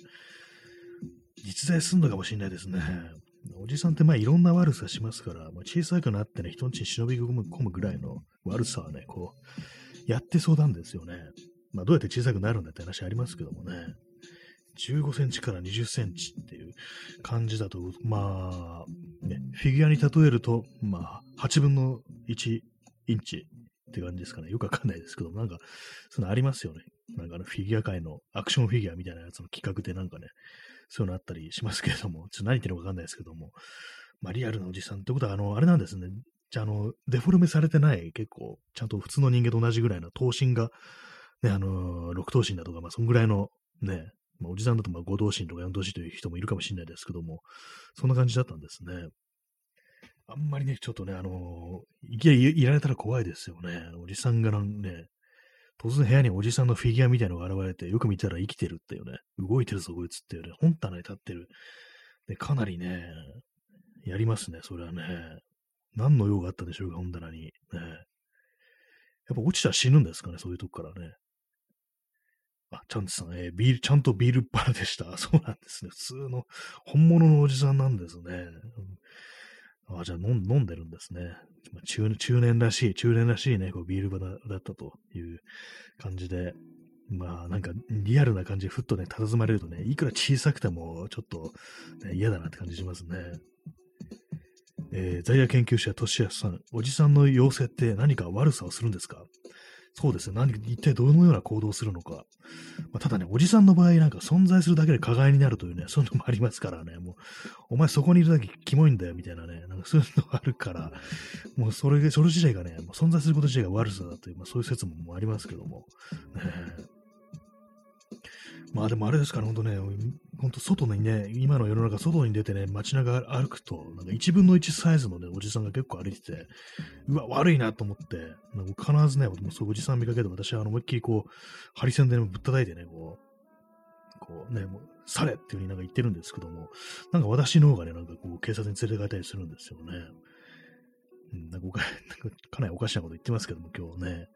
実在すんのかもしれないですね。おじさんってまあいろんな悪さしますから、まあ、小さくなってね、人んちに忍び込むぐらいの悪さはね、こう、やってそうなんですよね。まあどうやって小さくなるんだって話ありますけどもね。15センチから20センチっていう感じだと、まあ、ね、フィギュアに例えると、まあ、8分の1インチって感じですかね。よくわかんないですけど、なんか、そのありますよね。なんかあのフィギュア界のアクションフィギュアみたいなやつの企画でなんかね、そういうのあったりしますけれども、ちょっと何言ってるかわかんないですけども、まあリアルなおじさんってことは、あの、あれなんですね。じゃあ、あの、デフォルメされてない、結構、ちゃんと普通の人間と同じぐらいの頭身が、ね、あの、6頭身だとか、まあ、そんぐらいの、ね、まあ、おじさんだとまあ5頭身とか4頭身という人もいるかもしれないですけども、そんな感じだったんですね。あんまりね、ちょっとね、あの、いきなりいられたら怖いですよね。おじさんがね、突然部屋におじさんのフィギュアみたいのが現れて、よく見たら生きてるっていうね、動いてるぞ、こいつっていうね、本棚に立ってる。で、かなりね、やりますね、それはね。何の用があったんでしょうか、本棚に。ね。やっぱ落ちたら死ぬんですかね、そういうとこからね。あ、チャンツさん、えー、ビール、ちゃんとビールっ腹でした。そうなんですね。普通の本物のおじさんなんですね。あ、じゃあ飲んでるんですね。中中年らしい、中年らしいね、こうビール場だったという感じで、まあなんかリアルな感じでふっとね、佇まれるとね、いくら小さくてもちょっと、ね、嫌だなって感じしますね。えー、在野研究者、としやさん、おじさんの妖精って何か悪さをするんですか？そうですね。何、一体どのような行動をするのか。まあ、ただね、おじさんの場合なんか存在するだけで加害になるというね、そういうのもありますからね、もう、お前そこにいるだけキモいんだよ、みたいなね、なんかそういうのがあるから、もうそれで、それ自体がね、もう存在すること自体が悪さだという、まあそういう説もありますけども、ね、まあでもあれですから、本当ね、本当外にね、今の世の中、外に出てね、街中歩くと、なんか1分の1サイズのね、おじさんが結構歩いてて、うわ、悪いなと思って、なんか必ずね、そうおじさん見かけて、私はあの思いっきりこう、ハリセンで、ね、ぶったたいてね、こう、こうね、もう、されっていう風になんか言ってるんですけども、なんか私の方がね、なんかこう、警察に連れて帰ったりするんですよね。うん、なんかおか なんかかなりおかしなこと言ってますけども、今日ね。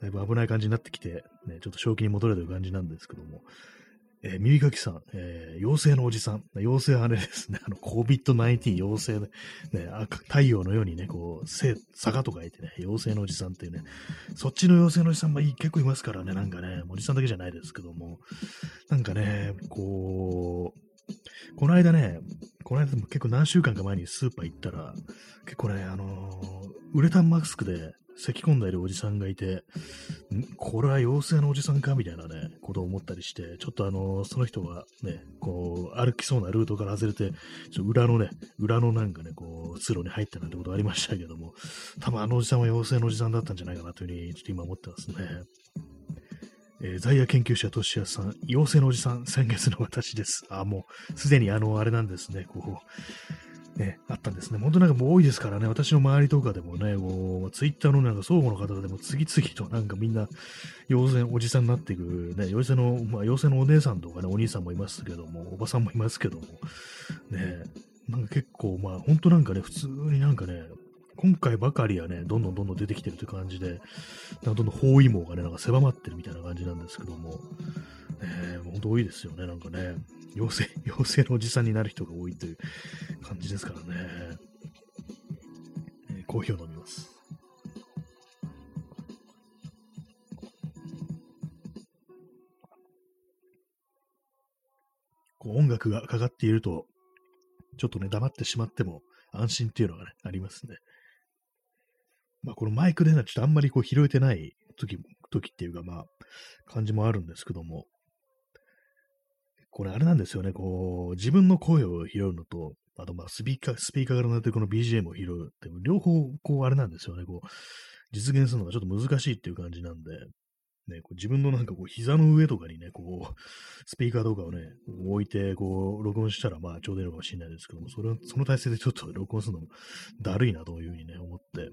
だいぶ危ない感じになってきて、ね、ちょっと正気に戻れという感じなんですけども、えー、耳かきさん、えー、妖精のおじさん。妖精はあれですね、あの、COVID-19 妖精で、ね、太陽のようにね、こう、坂とかいてね、妖精のおじさんっていうね、そっちの妖精のおじさんも結構いますからね、なんかね、おじさんだけじゃないですけども、なんかね、こう、この間ね、この間も結構何週間か前にスーパー行ったら、結構ね、あのー、ウレタンマスクで咳込んだいるおじさんがいて、これは妖精のおじさんか？みたいなね、ことを思ったりして、ちょっとあの、その人がね、こう、歩きそうなルートから外れて、ちょ裏のね、裏のなんかね、こう、通路に入ったなんてことありましたけども、多分あのおじさんは妖精のおじさんだったんじゃないかなというふうに、ちょっと今思ってますね。えー、ザイヤ研究者としやさん、妖精のおじさん、先月の私です。あ、もう、すでにあの、あれなんですね、こう、ね、あったんですね。本当なんかもう多いですからね、私の周りとかでもね、こう、ツイッターのなんか相互の方でも次々となんかみんな、妖精、おじさんになっていく、ね、妖精の、まあ、妖精のお姉さんとかね、お兄さんもいますけども、おばさんもいますけども、ね、なんか結構、まあ、本当なんかね、普通になんかね、今回ばかりはね、どんどんどんどん出てきてるという感じで、なんどんどん包囲網がね、なんか狭まってるみたいな感じなんですけども、えー、本当多いですよね、なんかね、妖精、妖精のおじさんになる人が多いという感じですからね。えー、コーヒーを飲みます。こう音楽がかかっていると、ちょっとね、黙ってしまっても安心っていうのがね、ありますね。まあ、このマイクでね、ちょっとあんまりこう拾えてない時、時っていうか、まあ、感じもあるんですけども、これあれなんですよね、こう、自分の声を拾うのと、あとまあスピーカー、スピーカーから鳴ってこの BGM を拾うって、両方こうあれなんですよね、こう、実現するのがちょっと難しいっていう感じなんで、ね、こう自分のなんかこう膝の上とかにね、こう、スピーカーとかをね、置いて、こう、録音したらまあちょうどいいのかもしれないですけども、それ、その体勢でちょっと録音するのもだるいなというふうにね、思って、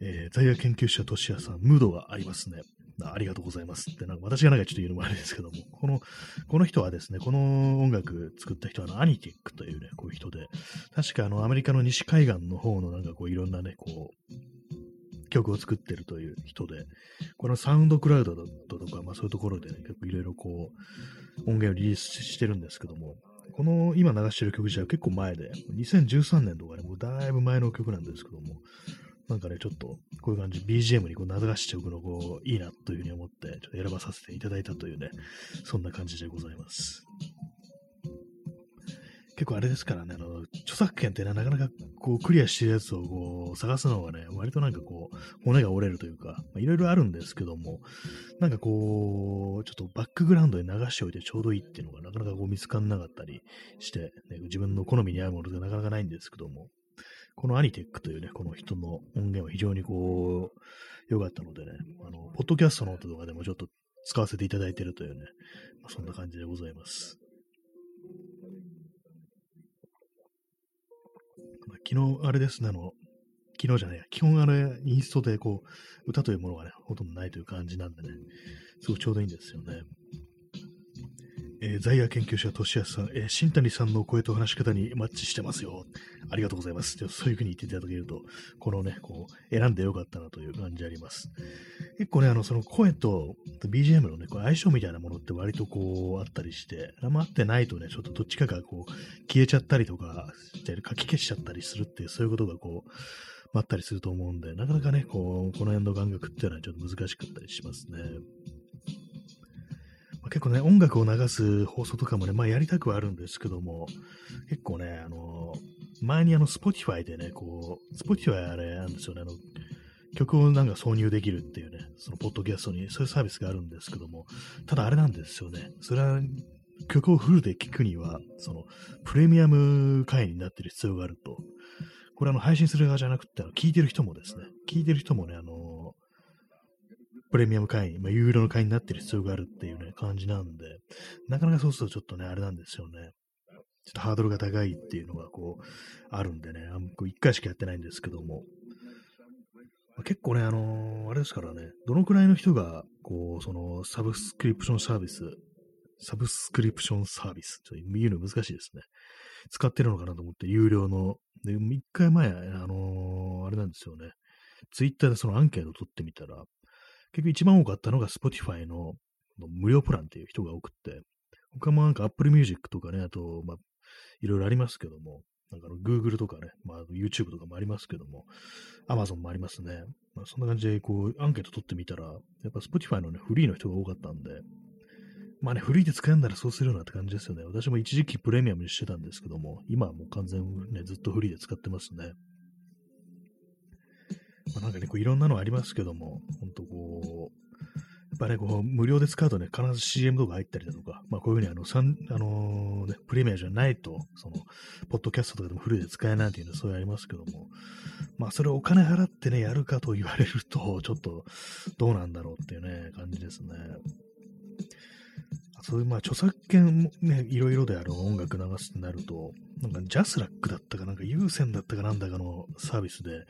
えー、在野研究者としやさん、ムードがありますね。ありがとうございますって、なんか私がなんかちょっと言うのもあれですけども、この、この人はですね、この音楽作った人は、あの、アニティックというね、こういう人で、確かあの、アメリカの西海岸の方のなんかこう、いろんなね、こう、曲を作ってるという人で、このサウンドクラウドだとか、まあそういうところでね、結構いろいろこう、音源をリリースしてるんですけども、この今流してる曲自体は結構前で、2013年とかね、もうだいぶ前の曲なんですけども、なんかね、ちょっと、こういう感じ、BGM にこう流しておくの、こう、いいなというふうに思って、ちょっと選ばさせていただいたというね、そんな感じでございます。結構あれですからね、あの、著作権ってね、なかなかこう、クリアしてるやつをこう、探すのがね、割となんかこう、骨が折れるというか、いろいろあるんですけども、なんかこう、ちょっとバックグラウンドに流しておいてちょうどいいっていうのがなかなかこう見つかんなかったりして、ね、自分の好みに合うものがなかなかないんですけども、このアニテックというね、この人の音源は非常にこう、良かったのでね、あの、ポッドキャストの音とかでもちょっと使わせていただいてるというね、まあ、そんな感じでございます。まあ、昨日、あれですね、あの、昨日じゃない、基本あれ、インストでこう、歌というものがね、ほとんどないという感じなんでね、すごくちょうどいいんですよね。えー、在野研究者、としやさん、えー、新谷さんの声と話し方にマッチしてますよ。ありがとうございます。そういうふうに言っていただけると、このね、こう、選んでよかったなという感じあります。結構ね、あの、その声と BGM のね、こう相性みたいなものって割とこう、あったりして、あんま合ってないとね、ちょっとどっちかがこう、消えちゃったりとか、書き消しちゃったりするっていう、そういうことがこう、あったりすると思うんで、なかなかね、こう、この辺の感覚っていうのはちょっと難しかったりしますね。結構ね、音楽を流す放送とかもね、まあやりたくはあるんですけども、結構ね、あの、前にあの、Spotify でね、こう、Spotify あれなんですよね、あの、曲をなんか挿入できるっていうね、そのポッドキャストにそういうサービスがあるんですけども、ただあれなんですよね、それは曲をフルで聴くには、その、プレミアム会員になってる必要があると。これあの、配信する側じゃなくて、聴いてる人もですね、聴いてる人もね、あの、プレミアム会員、まあ、有料の会員になってる必要があるっていうね、感じなんで、なかなかそうするとちょっとね、あれなんですよね。ちょっとハードルが高いっていうのがこう、あるんでね、あんこう1回しかやってないんですけども、まあ、結構ね、あのー、あれですからね、どのくらいの人が、こう、その、サブスクリプションサービス、サブスクリプションサービス、ちょっと言うの難しいですね。使ってるのかなと思って、有料の。で、1回前、あのー、あれなんですよね。ツイッターでそのアンケートを取ってみたら、結局一番多かったのが Spotify の無料プランっていう人が多くって、他もなんか Apple Music とかね、あと、まあ、いろいろありますけども、なんかの Google とかね、まあ、YouTube とかもありますけども、Amazon もありますね。まあ、そんな感じで、こう、アンケート取ってみたら、やっぱ Spotify のね、フリーの人が多かったんで、まあね、フリーで使えんならそうするよなって感じですよね。私も一時期プレミアムにしてたんですけども、今はもう完全ね、ずっとフリーで使ってますね。まあ、なんかね、こういろんなのありますけども、ほんとこう、やっぱね、こう、無料で使うとね、必ず CM とか入ったりだとか、まあこういうふうにあの、さんあのー、ね、プレミアじゃないと、その、ポッドキャストとかでもフルで使えないっていうのはそういうありますけども、まあそれをお金払ってね、やるかと言われると、ちょっと、どうなんだろうっていうね、感じですね。そういう、まあ、著作権ね、いろいろである音楽流すってなると、なんかジャスラックだったかなんか有線だったかなんだかのサービスで、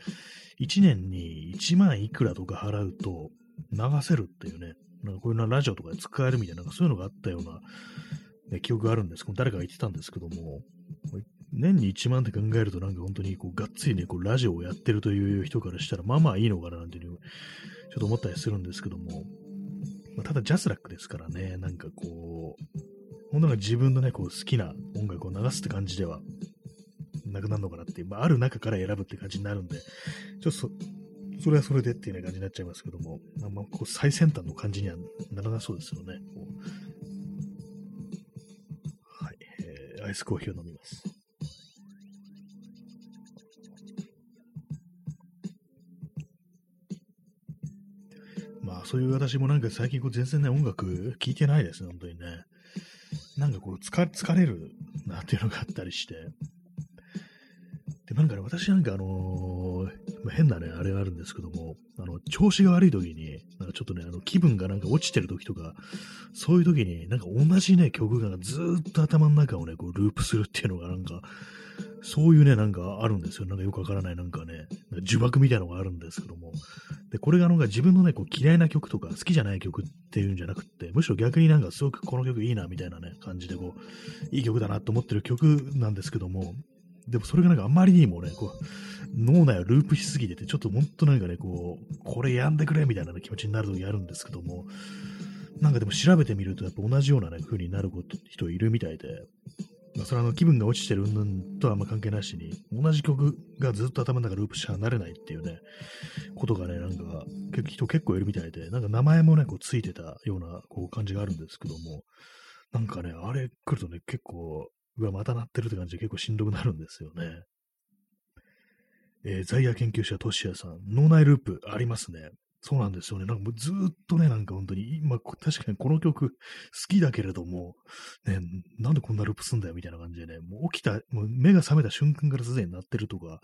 1年に1万いくらとか払うと流せるっていうね、なんかこういうのラジオとかで使えるみたいな、そういうのがあったような、ね、記憶があるんです。けど、誰かが言ってたんですけども、年に1万って考えるとなんか本当にこうがっつりね、こうラジオをやってるという人からしたら、まあまあいいのかななんていう、ちょっと思ったりするんですけども、まあ、ただジャスラックですからね、なんかこう、本当が自分のね、こう好きな音楽を流すって感じではなくなるのかなっていう、まあ、ある中から選ぶって感じになるんで、ちょっとそ、それはそれでっていうね感じになっちゃいますけども、あんまこう最先端の感じにはならなそうですよね。はい、えー、アイスコーヒーを飲みます。まあ、そういう私もなんか最近こう全然ね、音楽聴いてないですね、本当にね。なんかこう疲、疲れるなっていうのがあったりして。で、なんかね、私なんかあのー、変なね、あれがあるんですけども、あの、調子が悪い時に、なんかちょっとね、あの、気分がなんか落ちてる時とか、そういう時に、なんか同じね、曲がずっと頭の中をね、こう、ループするっていうのがなんか、そういうね、なんかあるんですよ。なんかよくわからない、なんかね、呪縛みたいなのがあるんですけども。で、これがなんか自分のね、こう嫌いな曲とか好きじゃない曲っていうんじゃなくって、むしろ逆になんかすごくこの曲いいなみたいなね、感じでこう、いい曲だなと思ってる曲なんですけども、でもそれがなんかあまりにもね、こう、脳内をループしすぎてて、ちょっと本当なんかね、こう、これやんでくれみたいな気持ちになるときあるんですけども、なんかでも調べてみると、やっぱ同じようなね、風になること人いるみたいで、まあ、それはあの気分が落ちてる云々とはあんま関係なしに、同じ曲がずっと頭の中ループし離れないっていうね、ことがね、なんか、人結構いるみたいで、なんか名前もね、こうついてたようなこう感じがあるんですけども、なんかね、あれ来るとね、結構、うわ、また鳴ってるって感じで結構しんどくなるんですよね。えー、ザイヤ研究者トシヤさん、脳内ループありますね。そうなんですよね。なんかもうずっとね、なんか本当に、今、確かにこの曲好きだけれども、ね、なんでこんなループすんだよみたいな感じでね、もう起きた、もう目が覚めた瞬間からすでになってるとか、も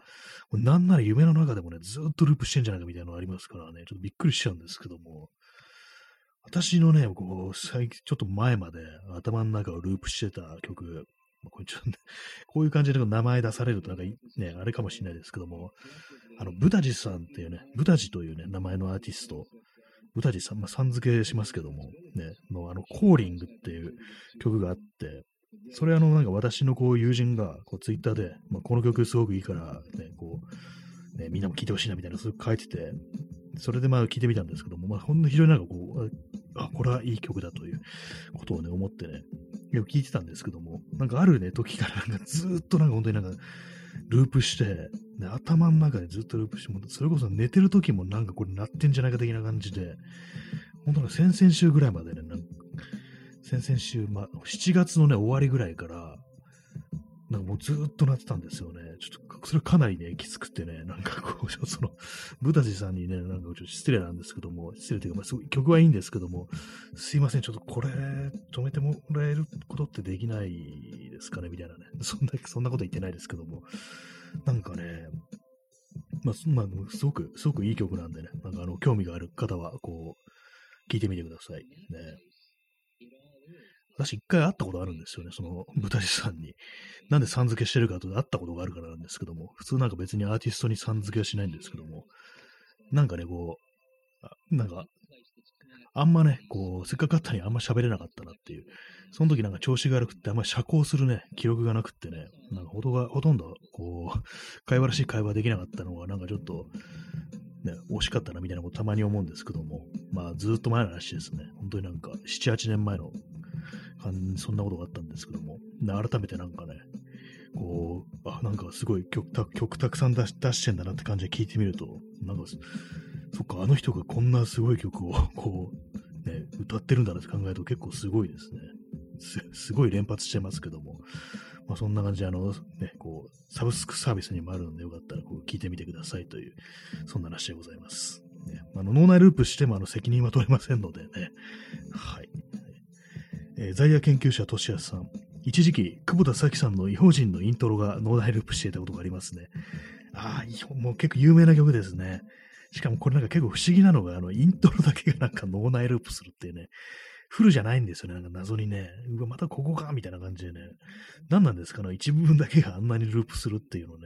うなんなら夢の中でもね、ずっとループしてんじゃないかみたいなのありますからね、ちょっとびっくりしちゃうんですけども、私のね、こう、最近、ちょっと前まで頭の中をループしてた曲、こちょこういう感じで名前出されるとなんかね、あれかもしれないですけども、あの、ブタジさんっていうね、ブタジというね、名前のアーティスト、ブタジさん、まあ、さん付けしますけども、ね、の、あの、コーリングっていう曲があって、それあの、なんか私のこう友人が、こう、ツイッターで、まあ、この曲すごくいいから、ね、こう、ね、みんなも聴いてほしいなみたいな、そう書いてて、それでまあ聞いてみたんですけども、まあ、ほんの非常になんかこう、あ、これはいい曲だということをね、思ってね、よく聞いてたんですけども、なんかあるね、時からなんかずっとなんか本当になんか、ループして、で、頭の中でずっとループして、それこそ寝てる時もなんかこれ鳴ってんじゃないか的な感じで、本当に先々週ぐらいまでね、なんか先々週、まあ、7月のね、終わりぐらいから、なんかもうずっと鳴ってたんですよね。ちょっと、それかなりね、きつくてね、なんかこう、その、ブタジさんにね、なんかちょっと失礼なんですけども、失礼というか、まあ、すごい曲はいいんですけども、すいません、ちょっとこれ、止めてもらえることってできないですかね、みたいなね。そんな、そんなこと言ってないですけども、なんかね、まあ、まあ、すごく、すごくいい曲なんでね、なんかあの、興味がある方は、こう、聞いてみてください。ね。私一回会ったことあるんですよね、その豚地さんに。なんでさん付けしてるかと会ったことがあるからなんですけども、普通なんか別にアーティストにさん付けはしないんですけども、なんかね、こう、なんか、あんまね、こう、せっかく会ったにあんま喋れなかったなっていう、その時なんか調子が悪くってあんまり社交するね、記録がなくってね、なんかほとがほとんど、こう、会話らしい会話できなかったのが、なんかちょっと、ね、惜しかったなみたいなことたまに思うんですけども、まあずっと前の話ですね。本当になんか7、8年前のそんなことがあったんですけども、改めてなんかね、こう、あ、なんかすごい曲た曲たくさん出し出してんだなって感じで聞いてみると、なんか、そっか、あの人がこんなすごい曲を、こう、ね、歌ってるんだなって考えると結構すごいですね。すすごい連発してますけども、まあ、そんな感じで、あの、ね、こう、サブスクサービスにもあるので、よかったらこう聞いてみてくださいという、そんな話でございます。ね、あの脳内ループしてもあの責任は取れませんのでね。はい。えー、在野研究者、としやさん。一時期、久保田早紀さんの異邦人のイントロが脳内ループしていたことがありますね。ああ、もう結構有名な曲ですね。しかもこれなんか結構不思議なのが、あの、イントロだけがなんか脳内ループするっていうね。フルじゃないんですよね。なんか謎にね。うわ、またここかみたいな感じでね。何なんですか？ね一部分だけがあんなにループするっていうのね。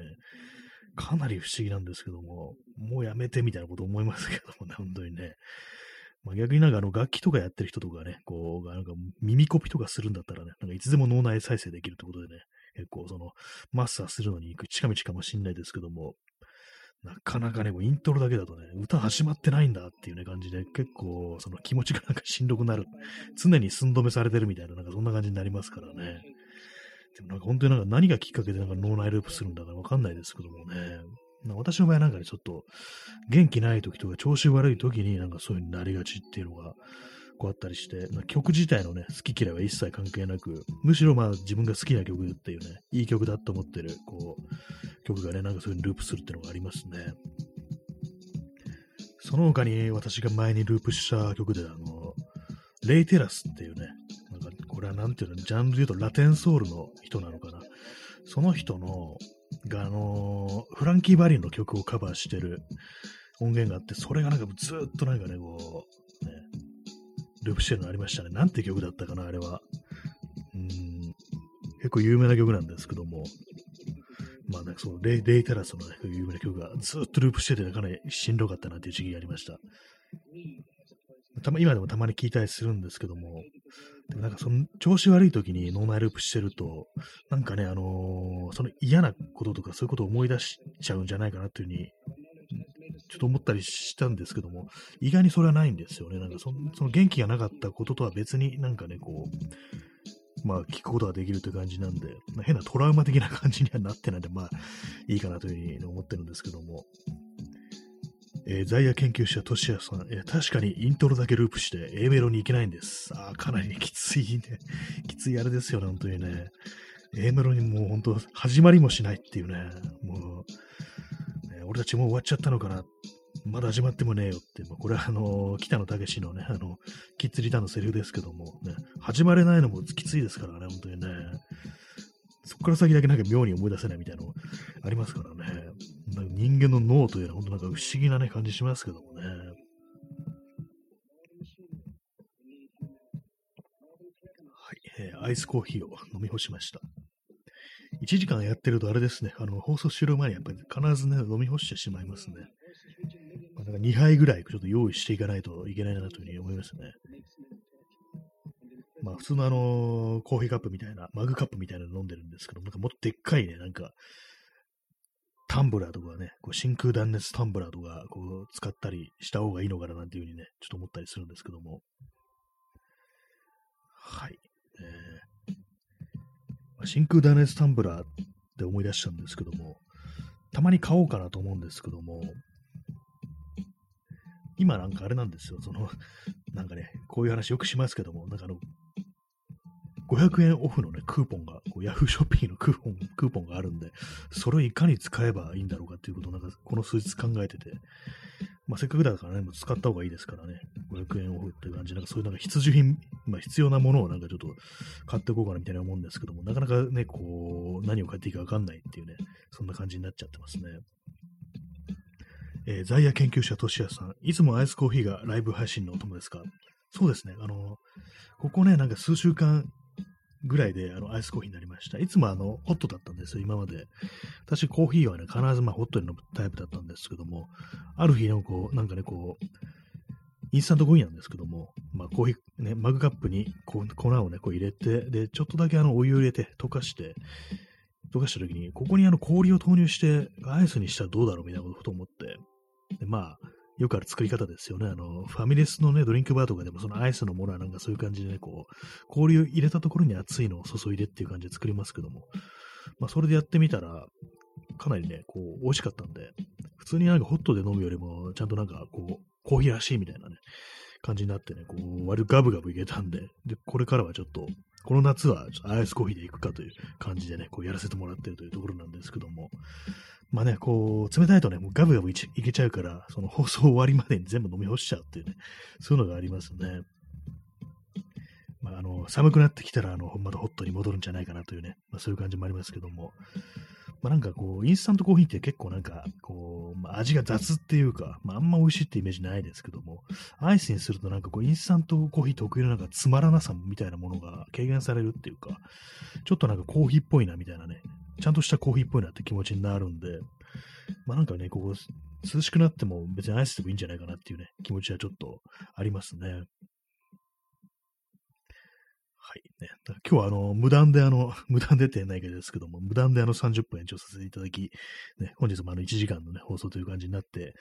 かなり不思議なんですけども、もうやめてみたいなこと思いますけどもね、本当にね。まあ、逆になんかあの楽器とかやってる人とかね、こう、なんか耳コピとかするんだったらね、なんかいつでも脳内再生できるってことでね、結構そのマスターするのに行く近道かもしんないですけども、なかなかね、イントロだけだとね、歌始まってないんだっていうね、感じで、結構、その気持ちがなんかしんどくなる。常に寸止めされてるみたいな、なんかそんな感じになりますからね。でもなんか本当になんか何がきっかけでなんか脳内ループするんだかわかんないですけどもね。私の場合なんかね、ちょっと元気ない時とか調子悪い時になんかそういうになりがちっていうのがこうあったりして、曲自体のね、好き嫌いは一切関係なく、むしろまあ自分が好きな曲っていうね、いい曲だと思ってる、こう、曲がね、なんかそういうにループするっていうのがありますね。その他に私が前にループした曲で、あの、レイテラスっていうね、なんかこれはなんていうの、ジャンルで言うとラテンソウルの人なのかな。その人の、が、あのー、フランキー・バリンの曲をカバーしてる音源があって、それがなんかずっとなんかね、こう、ね、ループしてるのありましたね。なんて曲だったかな、あれは。うん、結構有名な曲なんですけども、まあね、そのレイレイテラスの、ね、有名な曲がずっとループしてて、かなりしんどかったなっていう時期がありました。たま今でもたまに聞いたりするんですけども、でもなんかその調子悪い時に脳内ループしてると、なんかね、あのー、その嫌なこととかそういうことを思い出しちゃうんじゃないかなというふうに、ちょっと思ったりしたんですけども、意外にそれはないんですよね。なんかその元気がなかったこととは別になんかね、こう、まあ聞くことができるという感じなんで、変なトラウマ的な感じにはなってないんで、まあいいかなというふうに思ってるんですけども、えー、在野研究者、としやさん、えー、確かにイントロだけループして A メロに行けないんです。ああかなりきついね。きついあれですよね、本当にね。A メロにもう本当、始まりもしないっていうね。もう、ね、俺たちもう終わっちゃったのかな。まだ始まってもねえよって、まあ、これはあの、北野武のね、あの、キッズリターンのセリフですけども、ね、始まれないのもきついですからね、本当にね。そこから先だけなんか妙に思い出せないみたいなのありますからね。なんか人間の脳というのは本当なんか不思議なね感じしますけどもね。はい、えー、アイスコーヒーを飲み干しました。1時間やってるとあれですね、あの、放送終了前にやっぱり必ずね、飲み干してしまいますね。まあ、なんか2杯ぐらいちょっと用意していかないといけないなというふうに思いますね。まあ普通のあの、コーヒーカップみたいな、マグカップみたいなの飲んでるんですけど、なんかもっとでっかいね、なんか、タンブラーとかね、こう真空断熱タンブラーとか、こう、使ったりした方がいいのかななんていうふうにね、ちょっと思ったりするんですけども。はい。えー、真空断熱タンブラーって思い出したんですけども、たまに買おうかなと思うんですけども、今なんかあれなんですよ、その、なんかね、こういう話よくしますけども、なんかあの、500円オフのね、クーポンが、こうヤフーショッピングのクーポン、クーポンがあるんで、それをいかに使えばいいんだろうかっていうことをなんか、この数日考えてて、まあ、せっかくだからね、もう使った方がいいですからね、500円オフっていう感じ、なんかそういうなんか必需品、まあ、必要なものをなんかちょっと買っていこうかなみたいな思うんですけども、なかなかね、こう、何を買っていいかわかんないっていうね、そんな感じになっちゃってますね。えー、在野研究者としやさん、いつもアイスコーヒーがライブ配信のお供ですか？そうですね、あの、ここね、なんか数週間ぐらいであのアイスコーヒーになりました。いつもあのホットだったんですよ、今まで。私、コーヒーはね、必ずまあホットのタイプだったんですけども、ある日のこう、なんかね、こう、インスタントコーヒーなんですけども、まあ、コーヒー、ね、マグカップに粉をね、こう入れて、で、ちょっとだけあのお湯を入れて溶かして、溶かした時に、ここにあの氷を投入してアイスにしたらどうだろうみたいなことを思って、でまあ、よくある作り方ですよね。あの、ファミレスのね、ドリンクバーとかでも、そのアイスのものはなんかそういう感じでね、こう、氷を入れたところに熱いのを注いでっていう感じで作りますけども、まあ、それでやってみたら、かなりね、こう、美味しかったんで、普通になんかホットで飲むよりも、ちゃんとなんか、こう、コーヒーらしいみたいなね、感じになってね、こう、割とガブガブいけたんで、で、これからはちょっと、この夏はアイスコーヒーで行くかという感じでね、こうやらせてもらってるというところなんですけども、まあね、こう、冷たいとね、もうガブガブいけちゃうから、その放送終わりまでに全部飲み干しちゃうっていうね、そういうのがありますね。まあ、あの、寒くなってきたら、あの、またホットに戻るんじゃないかなというね、まあ、そういう感じもありますけども、まあ、なんかこう、インスタントコーヒーって結構なんか、こう、まあ、味が雑っていうか、まあ、あんま美味しいってイメージないですけども、アイスにするとなんかこう、インスタントコーヒー特有のなんかつまらなさみたいなものが軽減されるっていうか、ちょっとなんかコーヒーっぽいなみたいなね、ちゃんとしたコーヒーっぽいなって気持ちになるんで、まあなんかね、こう、涼しくなっても別にアイスでもいいんじゃないかなっていうね、気持ちはちょっとありますね。はい。ね、今日はあの、無断であの、無断でってないけどですけども、無断であの30分延長させていただき、ね、本日もあの1時間のね、放送という感じになって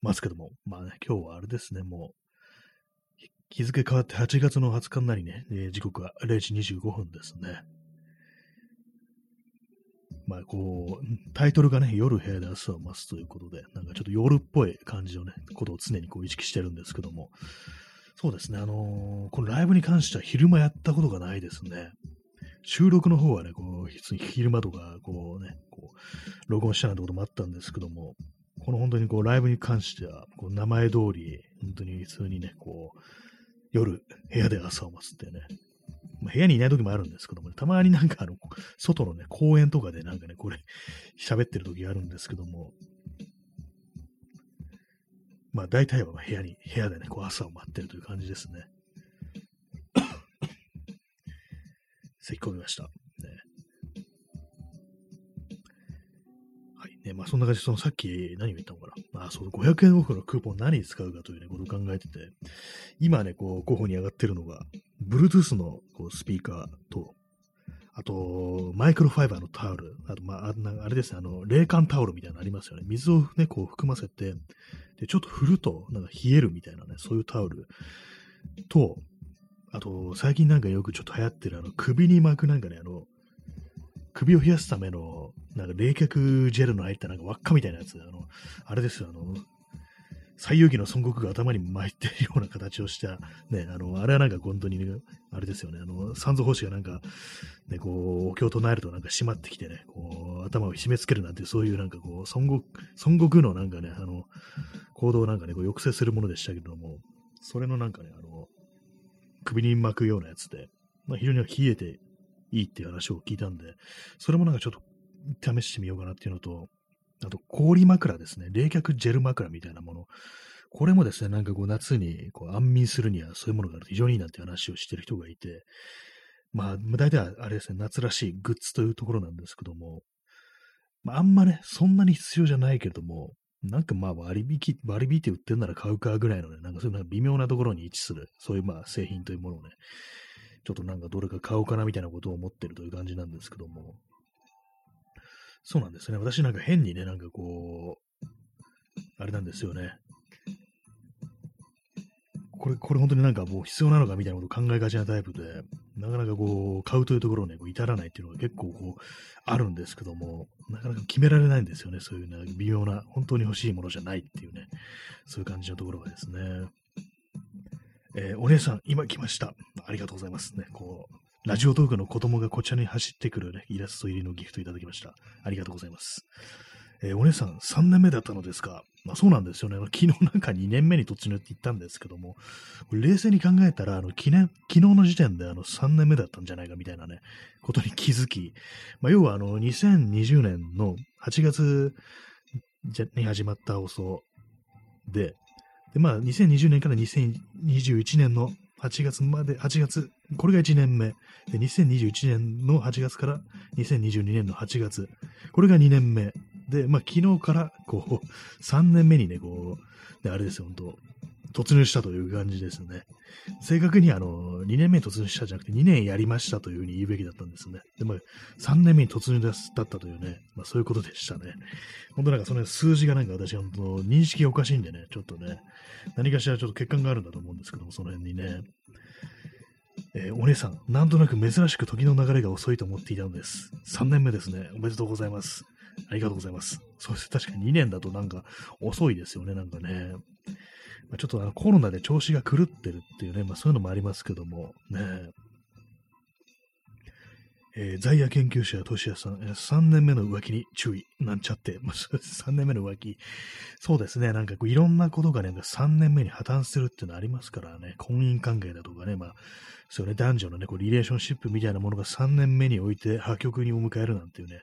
ますけども、まあね、今日はあれですね、もう、日付変わって8月の20日になりね、えー、時刻は0時25分ですね。まあ、こう、タイトルがね、夜部屋で朝を増すということで、なんかちょっと夜っぽい感じのね、ことを常にこう意識してるんですけども、そうですね、あのー、このライブに関しては昼間やったことがないですね。収録の方はね、こう、普通に昼間とか、こうね、こう、録音したなんてこともあったんですけども、この本当にこう、ライブに関しては、こう、名前通り、本当に普通にね、こう、夜、部屋で朝を待つってね、まあ、部屋にいない時もあるんですけども、ね、たまになんかあの、外のね、公園とかでなんかね、これ、喋ってる時あるんですけども、まあ大体は部屋に、部屋でね、こう朝を待ってるという感じですね。咳込みました。ね。はい。ね、まあそんな感じで、そのさっき何を言ったのかな。あ、そう、500円オフのクーポン何に使うかというね、ことを考えてて、今ね、こう、候補に上がってるのが、Bluetooth のこうスピーカーと、あと、マイクロファイバーのタオル、あと、まあ、あれですね、あの、冷感タオルみたいなのありますよね。水をね、こう含ませて、で、ちょっと振ると、なんか冷えるみたいなね、そういうタオル。と、あと、最近なんかよくちょっと流行ってる、あの、首に巻くなんかね、あの、首を冷やすための、なんか冷却ジェルの入ったなんか輪っかみたいなやつ、あの、あれですよ、あの、西遊記の孫悟空が頭に巻いてるような形をした、ね、あの、あれはなんか本当に、ね、あれですよね、あの、三蔵法師がなんか、ね、こう、お経を唱えるとなんか閉まってきてね、こう、頭を締め付けるなんて、そういうなんかこう、孫悟孫悟空のなんかね、あの、行動なんかね、こう抑制するものでしたけども、それのなんかね、あの、首に巻くようなやつで、まあ、非常に冷えていいっていう話を聞いたんで、それもなんかちょっと試してみようかなっていうのと、あと、氷枕ですね。冷却ジェル枕みたいなもの。これもですね、なんかこう夏にこう安眠するにはそういうものがあると非常にいいなって話をしてる人がいて、まあ、大体あれですね、夏らしいグッズというところなんですけども、まあ、あんまね、そんなに必要じゃないけれども、なんかまあ割引、割引って売ってんなら買うかぐらいのね、なんかそういう微妙なところに位置する、そういうまあ製品というものをね、ちょっとなんかどれか買おうかなみたいなことを思ってるという感じなんですけども、そうなんですね。私なんか変にね、なんかこう、あれなんですよね。これ、これ本当になんかもう必要なのかみたいなことを考えがちなタイプで、なかなかこう、買うというところに、ね、こう至らないっていうのが結構こう、あるんですけども、なかなか決められないんですよね。そういうね、微妙な、本当に欲しいものじゃないっていうね、そういう感じのところがですね。えー、お姉さん、今来ました。ありがとうございますね。こう、ラジオトークの子供がこちらに走ってくる、ね、イラスト入りのギフトいただきました。ありがとうございます。えー、お姉さん、3年目だったのですか？まあそうなんですよね。昨日なんか2年目に突入って言ったんですけども、冷静に考えたら、あの、記念、昨日の時点であの3年目だったんじゃないかみたいなね、ことに気づき、まあ要はあの、2020年の8月に始まった放送で、で、まあ2020年から2021年の8月まで、8月、これが1年目。で、2021年の8月から2022年の8月。これが2年目。で、まあ、昨日から、こう、3年目にね、こう、で、あれですよ、本当突入したという感じですね。正確にあの、2年目に突入したじゃなくて2年やりましたというふうに言うべきだったんですね。でも、3年目に突入だったというね、まあそういうことでしたね。本当なんかその数字がなんか私本当認識がおかしいんでね、ちょっとね、何かしらちょっと欠陥があるんだと思うんですけども、その辺にね。えー、お姉さん、なんとなく珍しく時の流れが遅いと思っていたのです。3年目ですね。おめでとうございます。ありがとうございます。そうです。確かに2年だとなんか遅いですよね、なんかね。まあ、ちょっとあのコロナで調子が狂ってるっていうね、まあそういうのもありますけども、ね。えー、在野研究者、としやさん、3年目の浮気に注意、なんちゃって、まあ、3年目の浮気、そうですね、なんかこういろんなことがね、3年目に破綻するっていうのありますからね、婚姻関係だとかね、まあ、そうね、男女のね、こうリレーションシップみたいなものが3年目において破局にお迎えるなんていうね、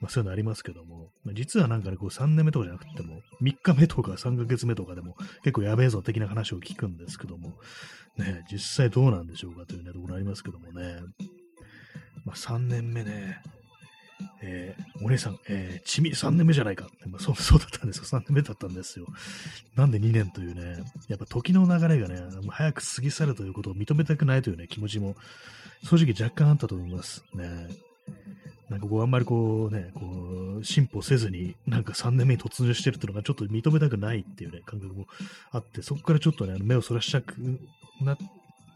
まあ、そういうのありますけども、まあ、実はなんかね、こう3年目とかじゃなくても、3日目とか3ヶ月目とかでも結構やべえぞ的な話を聞くんですけども、ね、実際どうなんでしょうかというね、ところありますけどもね、まあ、3年目ね、えー、お姉さん、えー、ちみ3年目じゃないか。まあ、そうそうだったんですよ。3年目だったんですよ。なんで2年というね、やっぱ時の流れがね、早く過ぎ去るということを認めたくないというね、気持ちも正直若干あったと思います。ね。なんかこう、あんまりこうね、こう、進歩せずに、なんか3年目に突入してるっていうのがちょっと認めたくないっていうね、感覚もあって、そこからちょっとね、目をそらしたくな、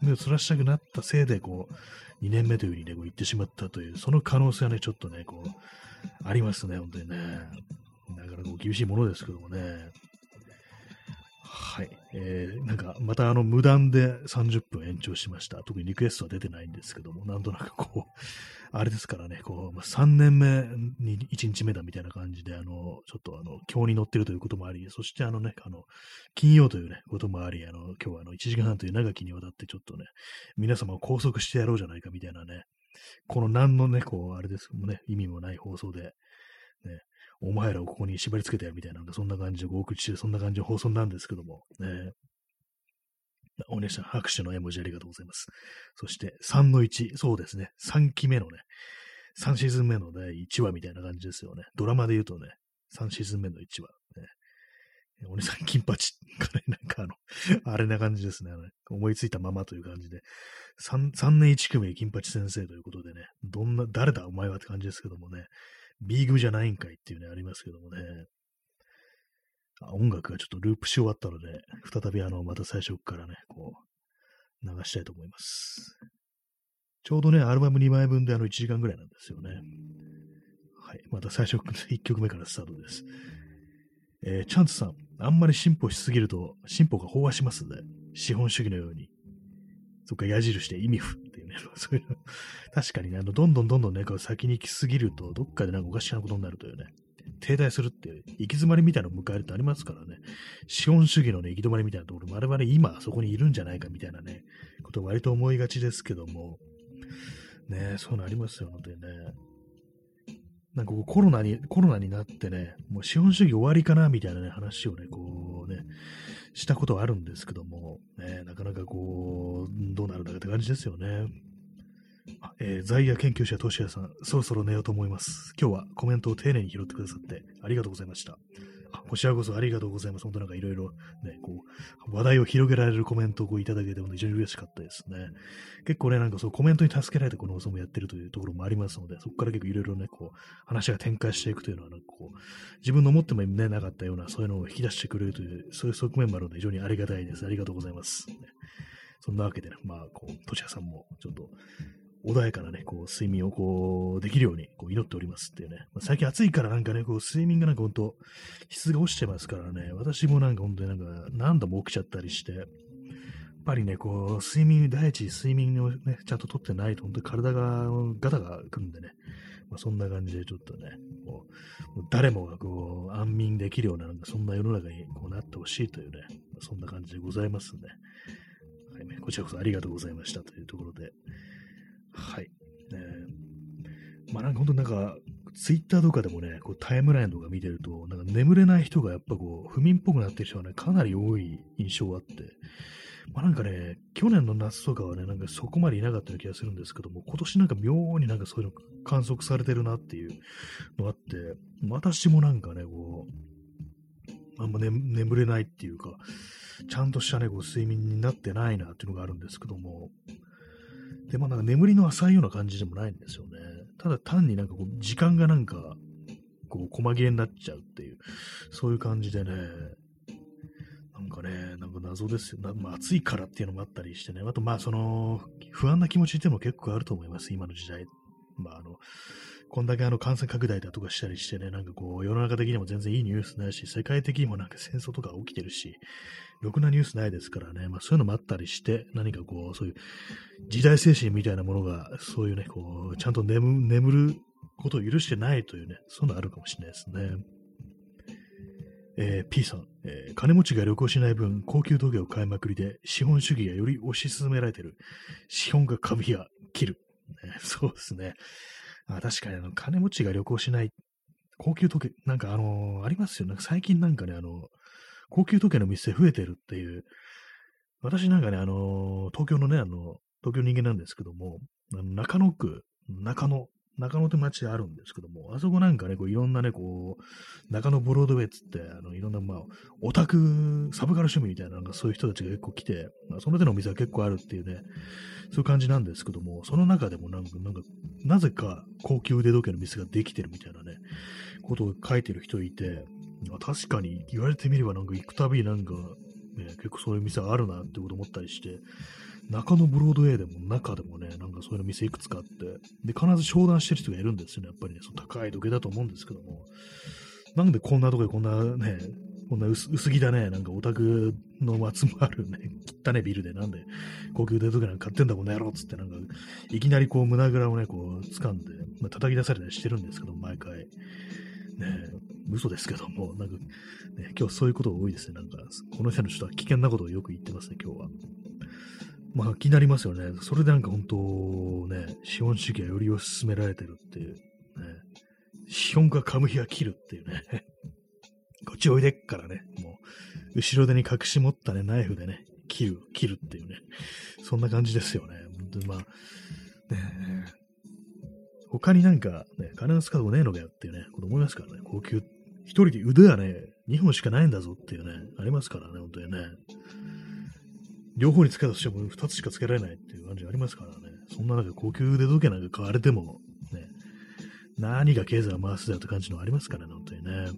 目をそらしたくなったせいで、こう、2年目というふうにね、こう言ってしまったという、その可能性はね、ちょっとね、こう、ありますね、本当にね。なかなか、厳しいものですけどもね。はい。えー、なんか、またあの、無断で30分延長しました。特にリクエストは出てないんですけども、なんとなくこう、あれですからね、こう、ま、3年目に1日目だみたいな感じで、あの、ちょっとあの、今日に乗ってるということもあり、そしてあのね、あの、金曜というね、こともあり、あの、今日はあの、1時間半という長きにわたってちょっとね、皆様を拘束してやろうじゃないかみたいなね、この何のね、こう、あれですもね、意味もない放送で、ね、お前らをここに縛り付けてやるみたいな、そんな感じでお送りして、そんな感じの放送なんですけども、ね。お姉さん、拍手の絵文字ありがとうございます。そして、3の1、そうですね、3期目のね、3シーズン目のね、1話みたいな感じですよね。ドラマで言うとね、3シーズン目の1話。ね、お姉さん、金八 かね、なんかあの、あれな感じですね。あの思いついたままという感じで、3, 3年1組金八先生ということでね、どんな、誰だお前は？って感じですけどもね、ビーグじゃないんかいっていうね、ありますけどもね。あ音楽がちょっとループし終わったので、再びあの、また最初からね、こう、流したいと思います。ちょうどね、アルバム2枚分であの1時間ぐらいなんですよね。はい。また最初、1曲目からスタートです。えー、チャンツさん、あんまり進歩しすぎると、進歩が飽和しますね。資本主義のように。そっか、矢印で意味不っていうね、そういうの。確かにね、あの、どんどんどんどんね、こう先に行きすぎると、どっかでなんかおかしなことになるというね。停滞するっていう、行き詰まりみたいなのを迎えるってありますからね。資本主義のね、行き止まりみたいなところ、我々今そこにいるんじゃないかみたいなね、ことを割と思いがちですけども、ね、そういうのありますよ、本当にね。なんかこうコロナに、コロナになってね、もう資本主義終わりかなみたいなね、話をね、こうね、したことはあるんですけども、ね、なかなかこう、どうなるんだかって感じですよね。えー、在野研究者、としやさん、そろそろ寝ようと思います。今日はコメントを丁寧に拾ってくださってありがとうございました。こちらこそありがとうございます。本当なんかいろいろね、こう、話題を広げられるコメントをこういただけても非常に嬉しかったですね。結構ね、なんかそうコメントに助けられてこの放送もやってるというところもありますので、そこから結構いろいろね、こう、話が展開していくというのは、なんかこう、自分の思ってもね、なかったような、そういうのを引き出してくれるという、そういう側面もあるので非常にありがたいです。ありがとうございます。そんなわけでね、まあ、こう、としやさんもちょっと、穏やかなね、こう、睡眠をこう、できるように、こう、祈っておりますっていうね。まあ、最近暑いからなんかね、こう、睡眠がなんかほんと、質が落ちてますからね、私もなんか本当になんか、何度も起きちゃったりして、やっぱりね、こう、睡眠、第一、睡眠をね、ちゃんととってないと、本当に体がガタがくんでね、まあ、そんな感じでちょっとね、もう誰もがこう、安眠できるような、なんかそんな世の中にこうなってほしいというね、まあ、そんな感じでございますね。はい、ねこちらこそありがとうございましたというところで、はい。えー、まあなんか本当なんか、ツイッターとかでもね、こうタイムラインとか見てると、なんか眠れない人がやっぱこう、不眠っぽくなってる人がね、かなり多い印象があって、まあなんかね、去年の夏とかはね、なんかそこまでいなかったような気がするんですけども、今年なんか妙になんかそういうの観測されてるなっていうのがあって、私もなんかね、こう、あんま、ね、眠れないっていうか、ちゃんとしたね、こう睡眠になってないなっていうのがあるんですけども、で、まあなんか眠りの浅いような感じでもないんですよね。ただ単になんかこう、時間がなんか、こう、細切れになっちゃうっていう、そういう感じでね、なんかね、なんか謎ですよ。まあ、暑いからっていうのもあったりしてね。あと、まあ、その、不安な気持ちっていうのも結構あると思います、今の時代。まあ、あの、こんだけあの感染拡大だとかしたりしてね、なんかこう、世の中的にも全然いいニュースないし、世界的にもなんか戦争とか起きてるし、ろくなニュースないですからね、まあそういうのもあったりして、何かこう、そういう時代精神みたいなものが、そういうね、こう、ちゃんと眠眠ることを許してないというね、そういうのあるかもしれないですね。えー、P さん、えー、金持ちが旅行しない分、高級時計を買いまくりで、資本主義がより推し進められてる。資本が株や切る。ね、そうですね。あ確かにあの、金持ちが旅行しない、高級時計、なんかあのー、ありますよ。なんか最近なんかね、あの、高級時計の店増えてるっていう、私なんかね、あのー、東京のね、あの、東京人間なんですけども、中野区、中野中野って街あるんですけども、あそこなんかね、こういろんなね、こう、中野ブロードウェイっつって、あの、いろんな、まあ、オタク、サブカル趣味みたいな、なんかそういう人たちが結構来て、まあ、その手のお店は結構あるっていうね、そういう感じなんですけども、その中でもなんか、なんか、なぜか高級腕時計の店ができてるみたいなね、ことを書いてる人いて、まあ確かに言われてみればなんか行くたびなんか、ね、結構そういう店あるなってこと思ったりして、中野ブロードウェイでも中でもね、なんかそういうの店いくつかあって、で、必ず商談してる人がいるんですよね。やっぱりね、その高い時計だと思うんですけども。なんでこんなとこでこんなね、こんな薄薄着だね、なんかオタクの集まるね、汚ねビルでなんで高級腕時計なんか買ってんだこの野郎っつってなんか、いきなりこう胸ぐらをね、こう掴んで、まあ、叩き出されたりしてるんですけど、毎回。ね嘘ですけども、なんか、ね、今日そういうことが多いですね。なんか、この人の人は危険なことをよく言ってますね、今日は。まあ気になりますよね。それでなんか本当ね、資本主義がより推し進められてるっていう、ね。資本がカムヒア切るっていうね。こっちおいでっからね、もう、後ろ手に隠し持ったね、ナイフでね、切る、切るっていうね。そんな感じですよね。本当にまあ、ね他になんか、ね、金の使うとこねえのかよっていうね、こと思いますからね。高級、一人で腕はね、2本しかないんだぞっていうね、ありますからね、本当にね。両方につけたとしても2つしかつけられないっていう感じありますからね。そんな中、高級腕時計なんか買われても、ね、何が経済を回すだよって感じのありますからね、本当にね。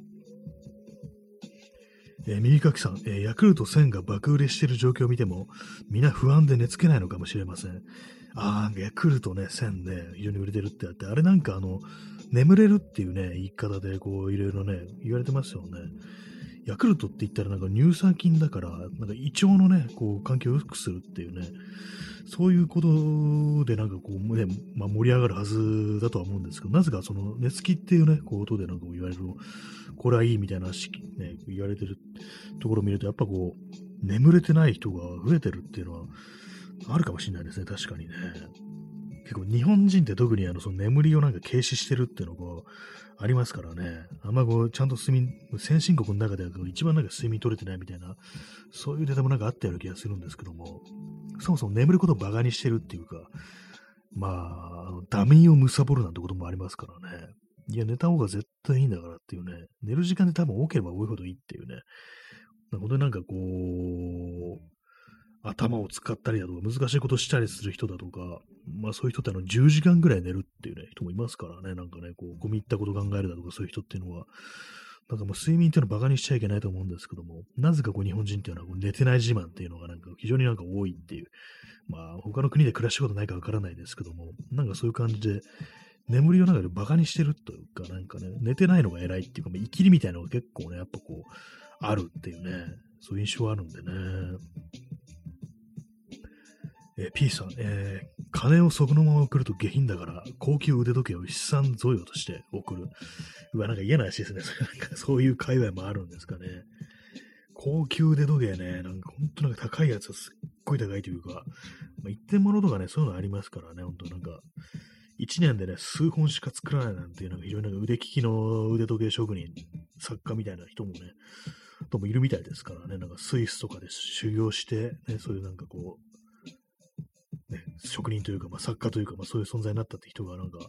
えー、右かきさん、えー、ヤクルト1000が爆売れしている状況を見ても、皆不安で寝つけないのかもしれません。ああ、ヤクルトね、1000ね、非常に売れてるってあって、あれなんかあの、眠れるっていうね、言い方でこう、いろいろね、言われてますよね。ヤクルトって言ったらなんか乳酸菌だから、なんか胃腸のね、こう、環境を良くするっていうね、そういうことでなんかこう、ね、まあ、盛り上がるはずだとは思うんですけど、なぜかその寝つきっていうね、こう音でなんか言われる、これはいいみたいな、ね、言われてるところを見ると、やっぱこう、眠れてない人が増えてるっていうのはあるかもしれないですね、確かにね。結構日本人って特にあのその眠りをなんか軽視してるっていうのがありますからね。あんまこう、ちゃんと睡眠、先進国の中では一番なんか睡眠取れてないみたいな、そういうデータもなんかあったような気がするんですけども、そもそも眠ることを馬鹿にしてるっていうか、まあ、あのダメを貪るなんてこともありますからね。いや、寝た方が絶対いいんだからっていうね。寝る時間で多分多ければ多いほどいいっていうね。本当になんかこう、頭を使ったりだとか、難しいことしたりする人だとか、まあそういう人ってあの10時間ぐらい寝るっていうね、人もいますからね、なんかね、こう、ゴミったこと考えるだとか、そういう人っていうのは、なんかもう睡眠っていうのを馬鹿にしちゃいけないと思うんですけども、なぜかこう日本人っていうのはこう寝てない自慢っていうのがなんか非常になんか多いっていう、まあ他の国で暮らしたことないかわからないですけども、なんかそういう感じで、眠りをなんか馬鹿にしてるというか、なんかね、寝てないのが偉いっていうか、生きりみたいなのが結構ね、やっぱこう、あるっていうね、そういう印象はあるんでね。えー、P さん、えー、金をそのまま送ると下品だから、高級腕時計を資産贈与として送る。うわ、なんか嫌な話ですね。なんかそういう界隈もあるんですかね。高級腕時計ね、なんか本当なんか高いやつはすっごい高いというか、まあ、一点物とかね、そういうのありますからね、本当なんか、一年でね、数本しか作らないなんていう、なんか非常にな腕利きの腕時計職人、作家みたいな人もね、ともいるみたいですからね、なんかスイスとかで修行して、ね、そういうなんかこう、ね、職人というか、まあ、作家というか、まあ、そういう存在になったって人がなんか、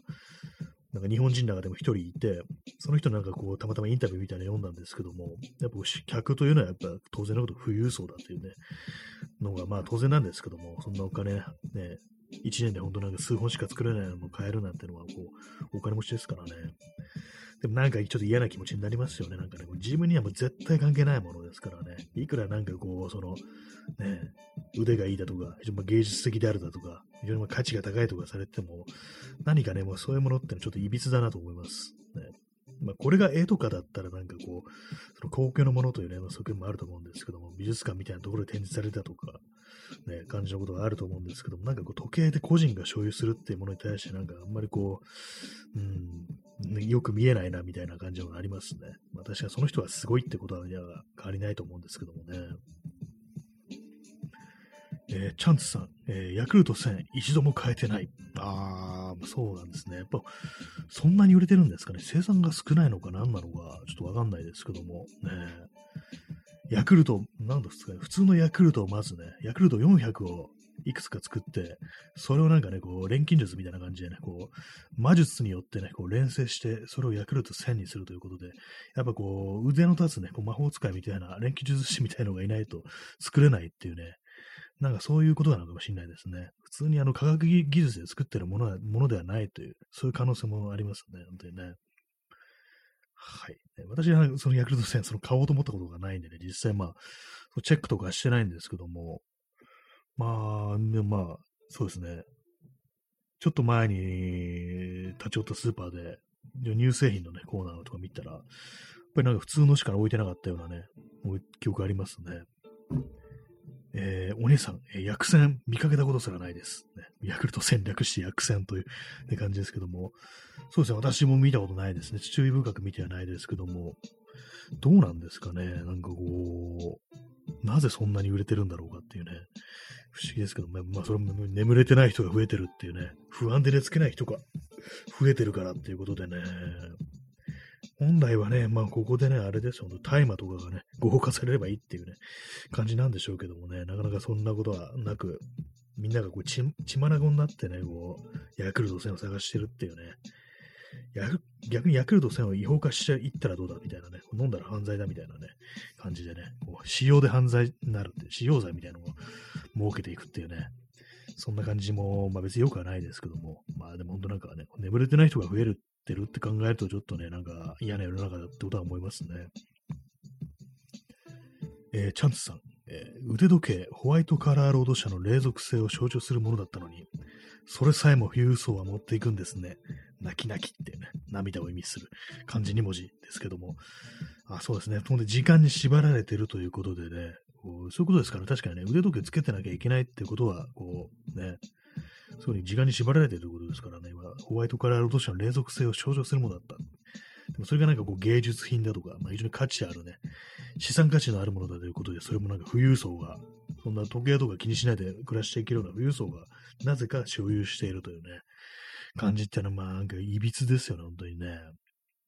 なんか日本人の中でも一人いて、その人なんかこう、たまたまインタビューみたいなの読んだんですけども、やっぱ客というのはやっぱ当然のこと富裕層だっていうね、のがまあ当然なんですけども、そんなお金、ね、1年で本当なんか数本しか作れないのを買えるなんてのは、こう、お金持ちですからね。でもなんかちょっと嫌な気持ちになりますよね。なんかね、自分にはもう絶対関係ないものですからね。いくらなんかこう、その、ね、腕がいいだとか、非常に芸術的であるだとか、非常に価値が高いとかされても、何かね、もうそういうものってのはちょっと歪だなと思います。ね。まあ、これが絵とかだったらなんかこう、その高級のものというね、まあ、側面もあると思うんですけども、美術館みたいなところで展示されたとか、ね、感じのことがあると思うんですけども、なんかこう時計で個人が所有するっていうものに対してなんかあんまりこう、うん、よく見えないなみたいな感じがありますね。まあ確かにその人がすごいってことは変わりないと思うんですけどもね。えー、チャンツさん、えー、ヤクルト1000一度も変えてない。ああ、そうなんですね。やっぱ、そんなに売れてるんですかね。生産が少ないのか何なのか、ちょっとわかんないですけども、ね。ヤクルト、なんですかね、普通のヤクルトをまずね、ヤクルト400をいくつか作って、それをなんかね、こう、錬金術みたいな感じでね、こう、魔術によってね、こう、連成して、それをヤクルト1000にするということで、やっぱこう、腕の立つね、こう魔法使いみたいな、錬金術師みたいなのがいないと作れないっていうね、なんかそういうことなのかもしれないですね。普通にあの科学技術で作ってるものはものではないという、そういう可能性もありますね、本当にね。はい。私はそのヤクルト1000、その買おうと思ったことがないんでね、実際まあ、チェックとかしてないんですけども、まあ、でまあ、そうですね。ちょっと前に立ち寄ったスーパーで、乳製品のね、コーナーとか見たら、やっぱりなんか普通のしか置いてなかったようなね、記憶ありますね。えー、お姉さん、えー、薬船見かけたことすらないです。ね、ヤクルト戦略して薬船という、ね、感じですけども、そうですね、私も見たことないですね。注意深く見てはないですけども、どうなんですかね、なんかこう、なぜそんなに売れてるんだろうかっていうね、不思議ですけど、まあ、それも眠れてない人が増えてるっていうね、不安で寝つけない人が増えてるからっていうことでね、本来はね、まあ、ここでね、あれですよ、大麻とかがね、合法化されればいいっていうね、感じなんでしょうけどもね、なかなかそんなことはなく、みんながこう血、血まなごになってね、こう、ヤクルト戦を探してるっていうね、逆にヤクルト戦を違法化していったらどうだみたいなね、飲んだら犯罪だみたいなね、感じでね、こう使用で犯罪になるって、使用罪みたいなのを設けていくっていうね、そんな感じも、まあ別によくはないですけども、まあでも本当なんかね、眠れてない人が増えるってるって考えると、ちょっとね、なんか嫌な世の中だってことは思いますね。えー、チャンツさん、えー、腕時計、ホワイトカラーロード社の霊属性を象徴するものだったのに、それさえも富裕層は持っていくんですね。泣き泣きってね、涙を意味する漢字2文字ですけども、あそうですね、ほんで時間に縛られてるということでね、こうそういうことですから、確かにね、腕時計つけてなきゃいけないってことは、こうね、そうに時間に縛られてるということですからね、今、ホワイトカラーロード社の連続性を象徴するものだった。でもそれがなんかこう芸術品だとか、まあ、非常に価値あるね、資産価値のあるものだということで、それもなんか富裕層が、そんな時計とか気にしないで暮らしていけるような富裕層が、なぜか所有しているというね、感じっていうのは、まあなんかいびつですよね、本当にね。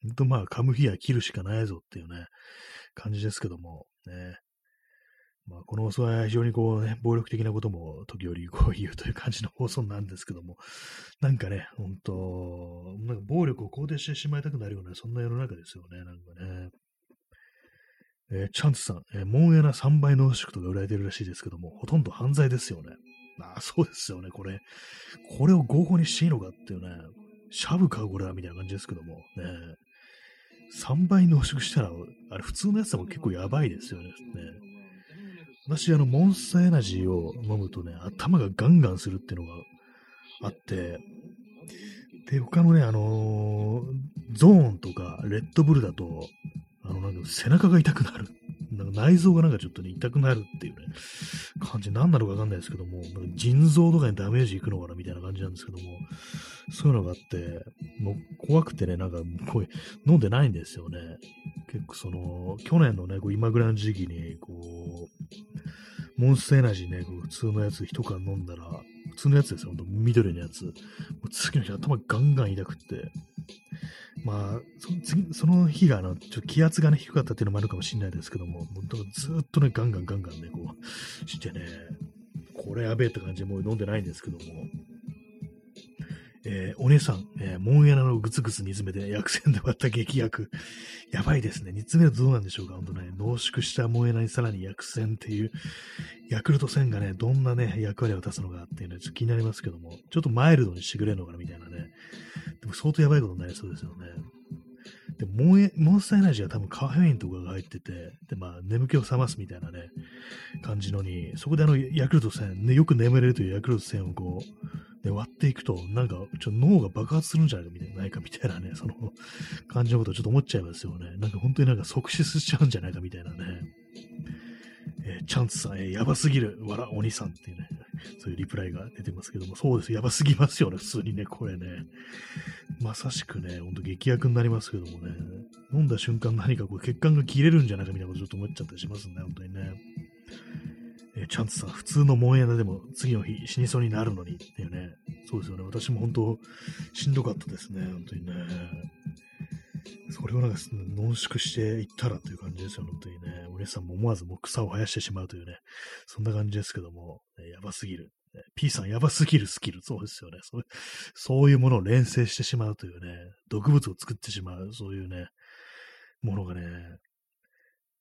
本当まあ、噛む日は切るしかないぞっていうね、感じですけども、ね。まあ、この放送は非常にこうね、暴力的なことも時折こう言うという感じの放送なんですけども、なんかね、ほんと、なんか暴力を肯定してしまいたくなるような、そんな世の中ですよね、なんかね。えー、チャンツさん、えー、モンエナ3倍濃縮とか売られてるらしいですけども、ほとんど犯罪ですよね。ああ、そうですよね、これ。これを合法にしていいのかっていうね、シャブか、これは、みたいな感じですけども、ね。3倍濃縮したら、あれ普通のやつでも結構やばいですよね。ね私、あの、モンスターエナジーを飲むとね、頭がガンガンするっていうのがあって、で、他のね、あのー、ゾーンとか、レッドブルだと、あの、なんか背中が痛くなる。なんか内臓がなんかちょっとね、痛くなるっていうね、感じ、何なのかわかんないですけども、腎臓とかにダメージいくのかなみたいな感じなんですけども、そういうのがあって、もう怖くてね、なんか、こう、飲んでないんですよね。結構その、去年のね、こう今ぐらいの時期に、こう、モンスターエナジーね、普通のやつ一缶飲んだら、普通のやつですよ、ほんと緑のやつ。もう次の日頭ガンガン痛くって、まあ、そ次その日があのちょ気圧が、ね、低かったっていうのもあるかもしれないですけども、もうずっとね、ガンガンガンガンね、こうしてね、これやべえって感じでもう飲んでないんですけども、えー、お姉さん、えー、門穴のぐつぐつ煮詰めて薬膳で割った劇薬。やばいですね。煮詰めるとどうなんでしょうか？ほんとね、濃縮した門穴にさらに薬膳っていう、ヤクルト線がね、どんなね、役割を出すのかっていうのはちょっと気になりますけども、ちょっとマイルドにしてくれるのかなみたいなね。でも相当やばいことになりそうですよね。でモンモンスターエナジーは多分カフェインとかが入ってて、で、まあ、眠気を覚ますみたいなね、感じのに、そこであの、ヤクルト戦、ね、よく眠れるというヤクルト戦をこう、で割っていくと、なんか、ちょっと脳が爆発するんじゃないかみたいな、ないかみたいなね、その感じのことをちょっと思っちゃいますよね。なんか本当になんか即死しちゃうんじゃないかみたいなね。えー、チャンツさん、えー、やばすぎる、わら、鬼さんっていうね、そういうリプライが出てますけども、そうです、やばすぎますよね、普通にね、これね。まさしくね、ほんと劇薬になりますけどもね、飲んだ瞬間何かこう血管が切れるんじゃないかみたいなことちょっと思っちゃったりしますね、本当にね。えー、チャンツさん、普通のモンヤでも次の日死にそうになるのにっていうね、そうですよね、私も本当しんどかったですね、本当にね。それをなんか濃縮していったらという感じですよ、本当にね。お姉さんも思わずもう草を生やしてしまうというね、そんな感じですけども、ね、やばすぎる。P さん、やばすぎるスキル。そうですよね。そうそういうものを連成してしまうというね、毒物を作ってしまう、そういうね、ものがね、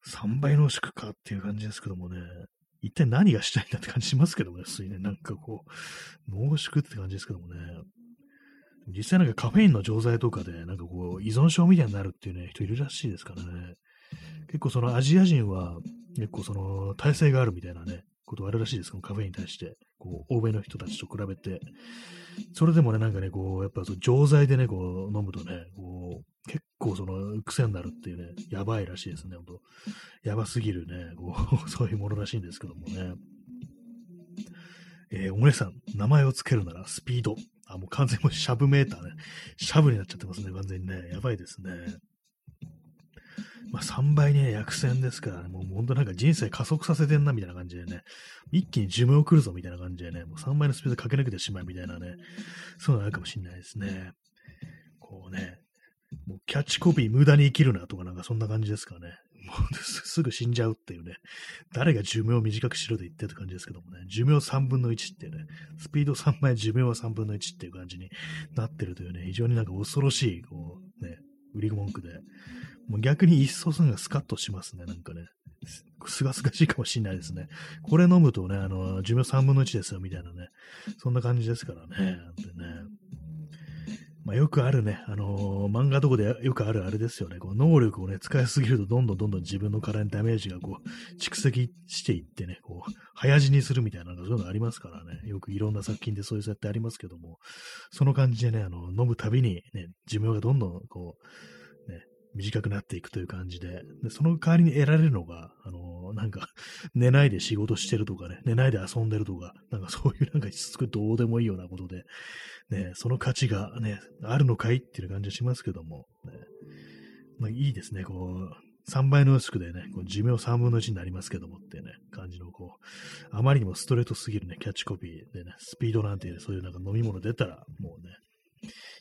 3倍濃縮かっていう感じですけどもね、一体何がしたいんだって感じしますけどもね、普通にね、なんかこう、濃縮って感じですけどもね、実際なんかカフェインの錠剤とかで、なんかこう、依存症みたいになるっていうね、人いるらしいですからね。結構そのアジア人は、結構その耐性があるみたいなね、ことあるらしいです、このカフェインに対して。こう、欧米の人たちと比べて。それでもね、なんかね、こう、やっぱそ錠剤でね、こう、飲むとね、こう、結構その、癖になるっていうね、やばいらしいですね、ほんと。やばすぎるね、こう、そういうものらしいんですけどもね。えー、お姉さん、名前を付けるならスピード。あ、もう完全にシャブメーターね。シャブになっちゃってますね、完全にね。やばいですね。まあ、3倍ね、薬船ですからね、もう本当なんか人生加速させてんなみたいな感じでね、一気に寿命来るぞみたいな感じでね、もう3倍のスピード駆け抜けてしまうみたいなね、そういうのあるかもしれないですね。こうね、もうキャッチコピー無駄に生きるなとかなんかそんな感じですかね。もうすぐ死んじゃうっていうね、誰が寿命を短くしろと言ってる感じですけどもね、寿命3分の1ってね、スピード3倍、寿命は3分の1っていう感じになってるというね、非常になんか恐ろしい、こう、ね、売り文句で、もう逆に一層そのがスカッとしますね、なんかね。すがすがしいかもしれないですね。これ飲むとね、あの、寿命3分の1ですよ、みたいなね。そんな感じですからね。でね。まあ、よくあるね、あのー、漫画とかでよくあるあれですよね。こう能力をね、使いすぎるとどんどんどんどん自分の体にダメージがこう、蓄積していってね、こう、早死にするみたいな、そういうのありますからね。よくいろんな作品でそういう設定ありますけども、その感じでね、あの、飲むたびにね、寿命がどんどんこう、ね、短くなっていくという感じで、でその代わりに得られるのが、あのー、なんか、寝ないで仕事してるとかね、寝ないで遊んでるとか、なんかそういうなんかすごいどうでもいいようなことで、ね、その価値がね、あるのかいっていう感じがしますけども、ね、まあいいですね、こう、3倍の薄くでね、こう寿命3分の1になりますけどもっていうね、感じのこう、あまりにもストレートすぎるね、キャッチコピーでね、スピードなんていう、そういうなんか飲み物出たら、もうね、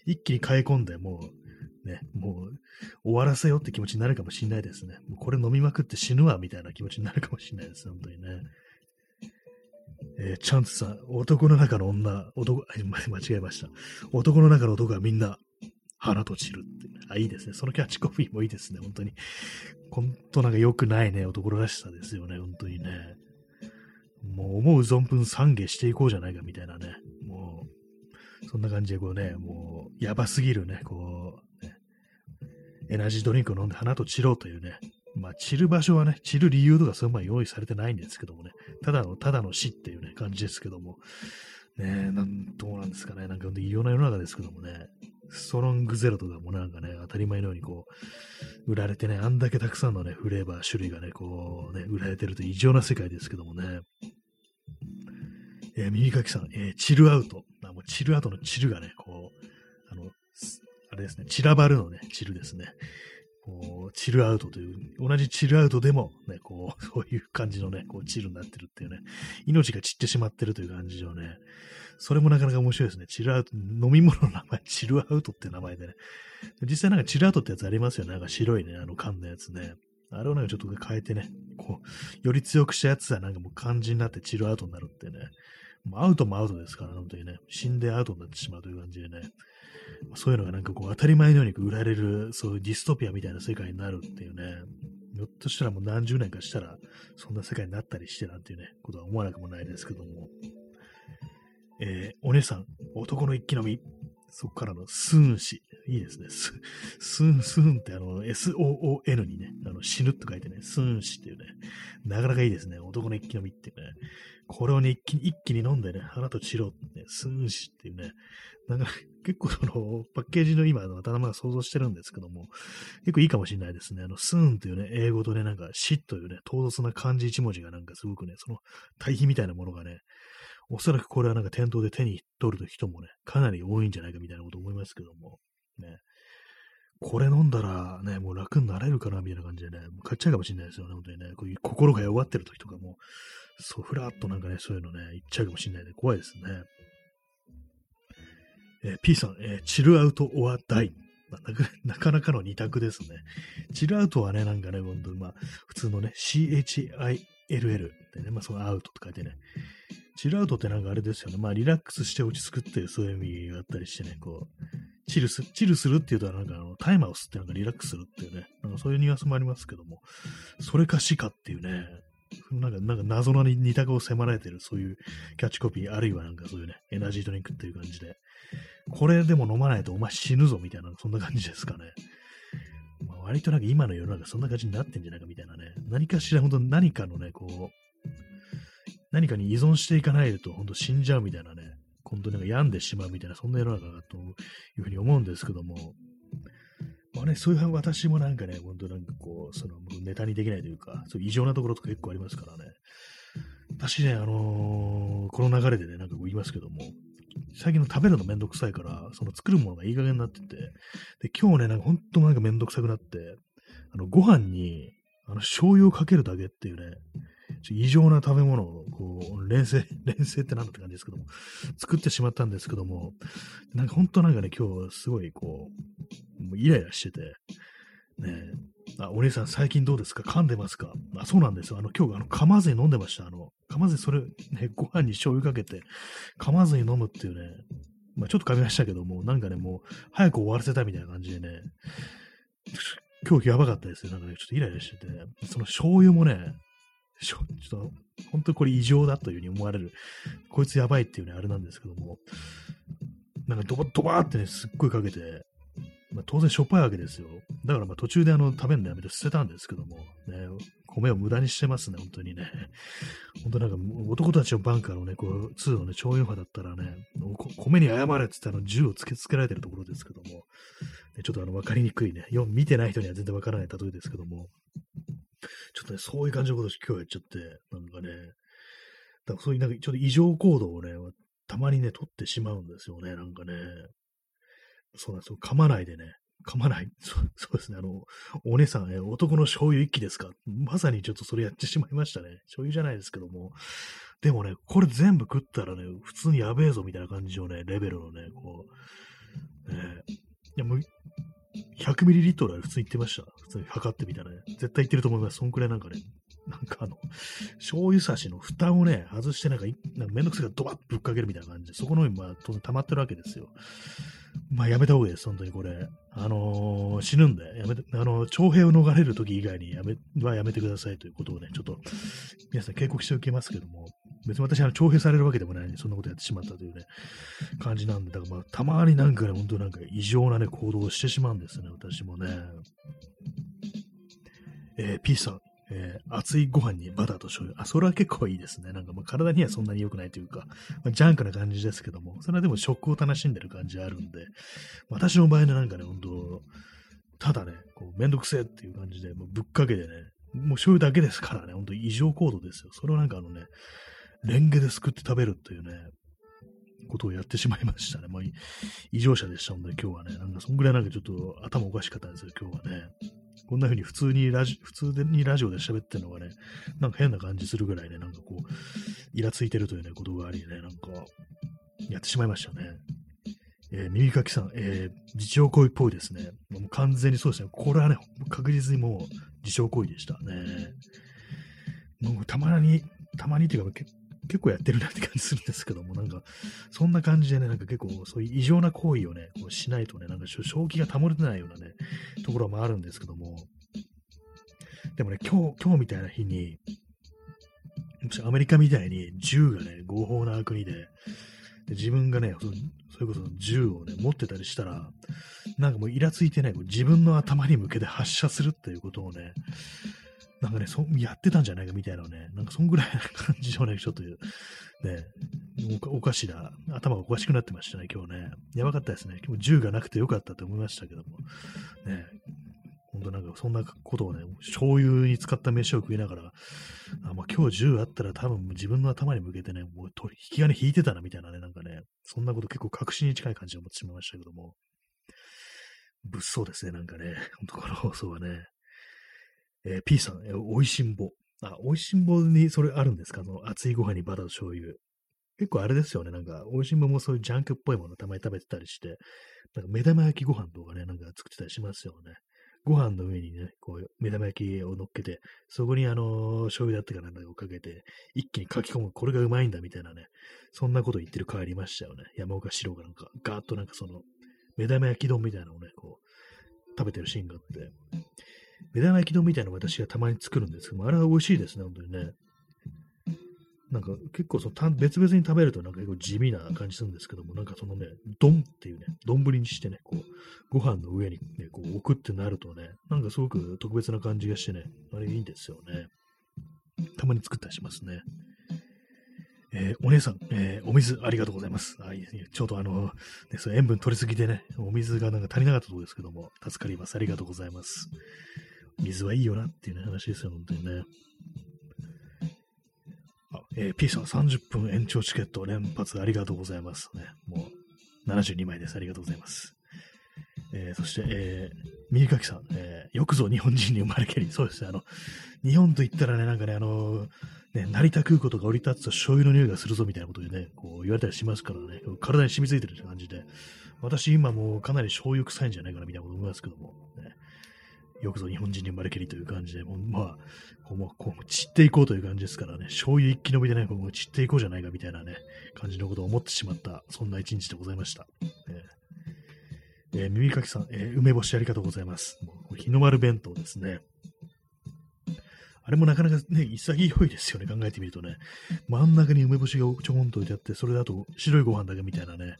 一気に買い込んで、もう、ね、もう、終わらせようって気持ちになるかもしれないですね。もうこれ飲みまくって死ぬわ、みたいな気持ちになるかもしれないです、本当にね。えー、チャンツさん、男の中の女、男、間違えました。男の中の男はみんな、花と散るって、あ、いいですね。そのキャッチコピーもいいですね、本当に。本当なんか良くないね、男らしさですよね、本当にね。もう思う存分懺悔していこうじゃないかみたいなね。もう、そんな感じでこうね、もう、やばすぎるね、こう、エナジードリンクを飲んで花と散ろうというね、まあ、散る場所はね、散る理由とかそういうのは用意されてないんですけどもね、ただの、ただの死っていうね、感じですけども、ねなん、どうなんですかね、なんか異様な世の中ですけどもね、ストロングゼロとかもなんかね、当たり前のようにこう、売られてね、あんだけたくさんのね、フレーバー、種類がね、こう、ね、売られてると異常な世界ですけどもね、えー、耳かきさん、えー、チルアウト。あ、もうチルアウトのチルがね、こう、あの、れですね、散らばるのね、チルですね。こう、チルアウトという、同じチルアウトでも、ね、こう、そういう感じのね、こう、チルになってるっていうね、命が散ってしまってるという感じのね、それもなかなか面白いですね。チルアウト、飲み物の名前、チルアウトって名前でね。実際なんかチルアウトってやつありますよね。なんか白いね、あの缶のやつね。あれをなんかちょっと変えてね、こう、より強くしたやつはなんかもう漢字になってチルアウトになるってね。アウトもアウトですから、本当にね、死んでアウトになってしまうという感じでね、そういうのがなんかこう当たり前のように売られる、そういうディストピアみたいな世界になるっていうね、ひょっとしたらもう何十年かしたら、そんな世界になったりしてなんていうね、ことは思わなくもないですけども。えー、お姉さん、男の一気飲み。そこからのスーン氏。いいですね。ススーン、スーンってあの、SOON にね、あの死ぬって書いてね、スーン氏っていうね、なかなかいいですね。男の一気飲みっていうね。これをね、一気に、一気に飲んでね、花とチロってね、スーン氏っていうね、なんか結構その、パッケージの今の頭が想像してるんですけども、結構いいかもしれないですね。あの、スーンというね、英語とね、なんか、死というね、唐突な漢字一文字がなんかすごくね、その対比みたいなものがね、おそらくこれはなんか店頭で手に取る人もね、かなり多いんじゃないかみたいなこと思いますけども、ね。これ飲んだらね、もう楽になれるかなみたいな感じでね、もう買っちゃうかもしれないですよね、本当にね。こういう心が弱ってる時とかも、そう、ふらっとなんかね、そういうのね、言っちゃうかもしれないで、怖いですね。えー、P さん、えー、チルアウトオアダイ。なかなかの二択ですね。チルアウトはね、なんかね、本当まあ、普通のね、CHILL でね、まあ、そのアウトと書いてね、チルアウトってなんかあれですよね。まあ、リラックスして落ち着くっていうそういう意味があったりしてね、こう、チルす、チルするっていうとなんかあの、タイマーを吸ってなんかリラックスするっていうね、なんかそういうニュアンスもありますけども、それか死かっていうね、なんか、なんか謎の二択を迫られてる、そういうキャッチコピー、あるいはなんかそういうね、エナジードリンクっていう感じで、これでも飲まないとお前死ぬぞみたいな、そんな感じですかね。まあ、割となんか今の世の中そんな感じになってんじゃないかみたいなね。何かしら本当何かのね、こう、何かに依存していかないと本当死んじゃうみたいなね。本当になんか病んでしまうみたいな、そんな世の中だというふうに思うんですけども、まあね、そういう私もなんかね、本当なんかこう、そのネタにできないというか、そういう異常なところとか結構ありますからね。私ね、あのー、この流れでね、なんかこう言いますけども、最近の食べるのめんどくさいから、その作るものがいい加減になってて、で、今日ね、なんか本当なんかめんどくさくなって、あの、ご飯に、あの、醤油をかけるだけっていうね、異常な食べ物を、こう、連成、連成ってなんだって感じですけども、作ってしまったんですけども、なんか本当なんかね、今日すごいこう、もうイライラしてて、ね。あ、お姉さん最近どうですか？噛んでますか？あ、そうなんですよ。あの、今日、あの、噛まずに飲んでました。あの、噛まずにそれ、ね、ご飯に醤油かけて、噛まずに飲むっていうね、まあちょっと噛みましたけども、なんかね、もう、早く終わらせたみたいな感じでね、今日やばかったですよ。なんかね、ちょっとイライラしてて、その醤油もね、ちょっと、本当にこれ異常だというふうに思われる、こいつやばいっていうね、あれなんですけども、なんかドバドバーってね、すっごいかけて、まあ、当然しょっぱいわけですよ。だからまあ途中であの食べるのやめて捨てたんですけども、ね、米を無駄にしてますね、本当にね。本当なんか男たちのバンカーのね、こう、2のね、超音波だったらね、米に謝れって言ったら銃を突きつけられてるところですけども、ね、ちょっとあの分かりにくいね、見てない人には全然分からない例えですけども、ちょっとね、そういう感じのことを今日やっちゃって、なんかね、だからそういうなんかちょっと異常行動をね、たまにね、取ってしまうんですよね、なんかね。そうなんですよ。噛まないでね。噛まない。そうそうですね。あの、お姉さん、ね、男の醤油一気ですか？まさにちょっとそれやってしまいましたね。醤油じゃないですけども。でもね、これ全部食ったらね、普通にやべえぞみたいな感じのね、レベルのね、こう、ね、いやもう、100ml は普通に言ってました。普通に測ってみたらね。絶対言ってると思います。そんくらいなんかね、なんかあの、醤油差しの蓋をね、外してなんか、なんかめんどくさいからドバッとぶっかけるみたいな感じで、そこの上にまあ当然溜まってるわけですよ。まあやめた方がいいです、本当にこれ。あのー、死ぬんで、やめて、あのー、徴兵を逃れる時以外にやめ、はやめてくださいということをね、ちょっと、皆さん警告しておきますけども、別に私は徴兵されるわけでもないのに、そんなことやってしまったというね、感じなんで、だからまあ、たまになんかね、本当なんか異常なね、行動をしてしまうんですね、私もね。えー、P さん、えー、熱いご飯にバターと醤油。あ、それは結構いいですね。なんかまあ体にはそんなに良くないというか、まあ、ジャンクな感じですけども、それはでも食を楽しんでる感じあるんで、私の場合ね、なんかね、本当ただね、こうめんどくせえっていう感じで、もうぶっかけてね、もう醤油だけですからね、ほんと異常行動ですよ。それをなんかあのね、レンゲですくって食べるというね、ことをやってしまいましたね。まあ、異常者でしたので、今日はね、なんかそんぐらいなんかちょっと頭おかしかったんですよ、今日はね。こんな風に普通にラジ、普通にラジオで喋ってるのがね、なんか変な感じするぐらいね、なんかこう、イラついてるというね、ことがありね、なんか、やってしまいましたね。えー、耳かきさん、えー、自傷行為っぽいですね。もう完全にそうですね。これはね、確実にもう自傷行為でしたね。もうたまに、たまにっていうか、結結構やってるなって感じするんですけども、なんか、そんな感じでね、なんか結構そういう異常な行為をね、こうしないとね、なんか正気が保れてないようなね、ところもあるんですけども、でもね、今日、今日みたいな日に、アメリカみたいに銃がね、合法な国で、で自分がねそ、それこそ銃をね、持ってたりしたら、なんかもうイラついてね、自分の頭に向けて発射するっていうことをね、なんかね、そやってたんじゃないかみたいなね、なんかそんぐらいな感じのね、ちょっと、ね、おかしな、頭がおかしくなってましたね、今日ね。やばかったですね。今日銃がなくてよかったと思いましたけども。ね、本当なんかそんなことをね、醤油に使った飯を食いながら、あまあ、今日銃あったら多分自分の頭に向けてね、もう引き金引いてたなみたいなね、なんかね、そんなこと結構確信に近い感じを持ってしまいましたけども、物騒ですね、なんかね、本当この放送はね。えー、P さん、えー、おいしんぼ。あ、おいしんぼにそれあるんですか？その熱いご飯にバターと醤油。結構あれですよね。なんか、おいしんぼもそういうジャンクっぽいものたまに食べてたりして、なんか目玉焼きご飯とかね、なんか作ってたりしますよね。ご飯の上にね、こう、目玉焼きを乗っけて、そこにあの、醤油だってかなんかをかけて、一気に書き込む、これがうまいんだみたいなね、そんなこと言ってる回ありましたよね。山岡四郎がなんか、ガーッとなんかその、目玉焼き丼みたいなのをね、こう、食べてるシーンがあって、目玉焼き丼みたいなの私がたまに作るんですけども、あれは美味しいですね、本当にね。なんか結構その別々に食べるとなんか結構地味な感じするんですけども、なんかそのね、丼っていうね、丼にしてね、こう、ご飯の上にね、こう置くってなるとね、なんかすごく特別な感じがしてね、あれいいんですよね。たまに作ったりしますね。えー、お姉さん、えー、お水ありがとうございます。あちょうどあの、ね、そ塩分取りすぎてね、お水がなんか足りなかったところですけども、助かります。ありがとうございます。水はいいよなっていう、ね、話ですよ、本当にね。あ、えー、P さん30分延長チケット連発ありがとうございます。ね、もう72枚です。ありがとうございます。えー、そして、えー、右かきさん、えー、よくぞ日本人に生まれけり、そうですね、あの、日本と言ったらね、なんかね、あのね、成田空港とか降り立つと醤油の匂いがするぞみたいなことでね、こう言われたりしますからね、体に染みついてるって感じで、私今もうかなり醤油臭いんじゃないかなみたいなこと思いますけども、ね、よくぞ日本人に生まれけりという感じで、もうまあ、こうこう散っていこうという感じですからね、醤油一気飲みでね、こう散っていこうじゃないかみたいなね、感じのことを思ってしまった、そんな一日でございました。えー、耳かきさん、えー、梅干しありがとうございます。もう日の丸弁当ですね。あれもなかなかね、潔いですよね、考えてみるとね。真ん中に梅干しがちょこんと置いてあって、それだと白いご飯だけみたいなね。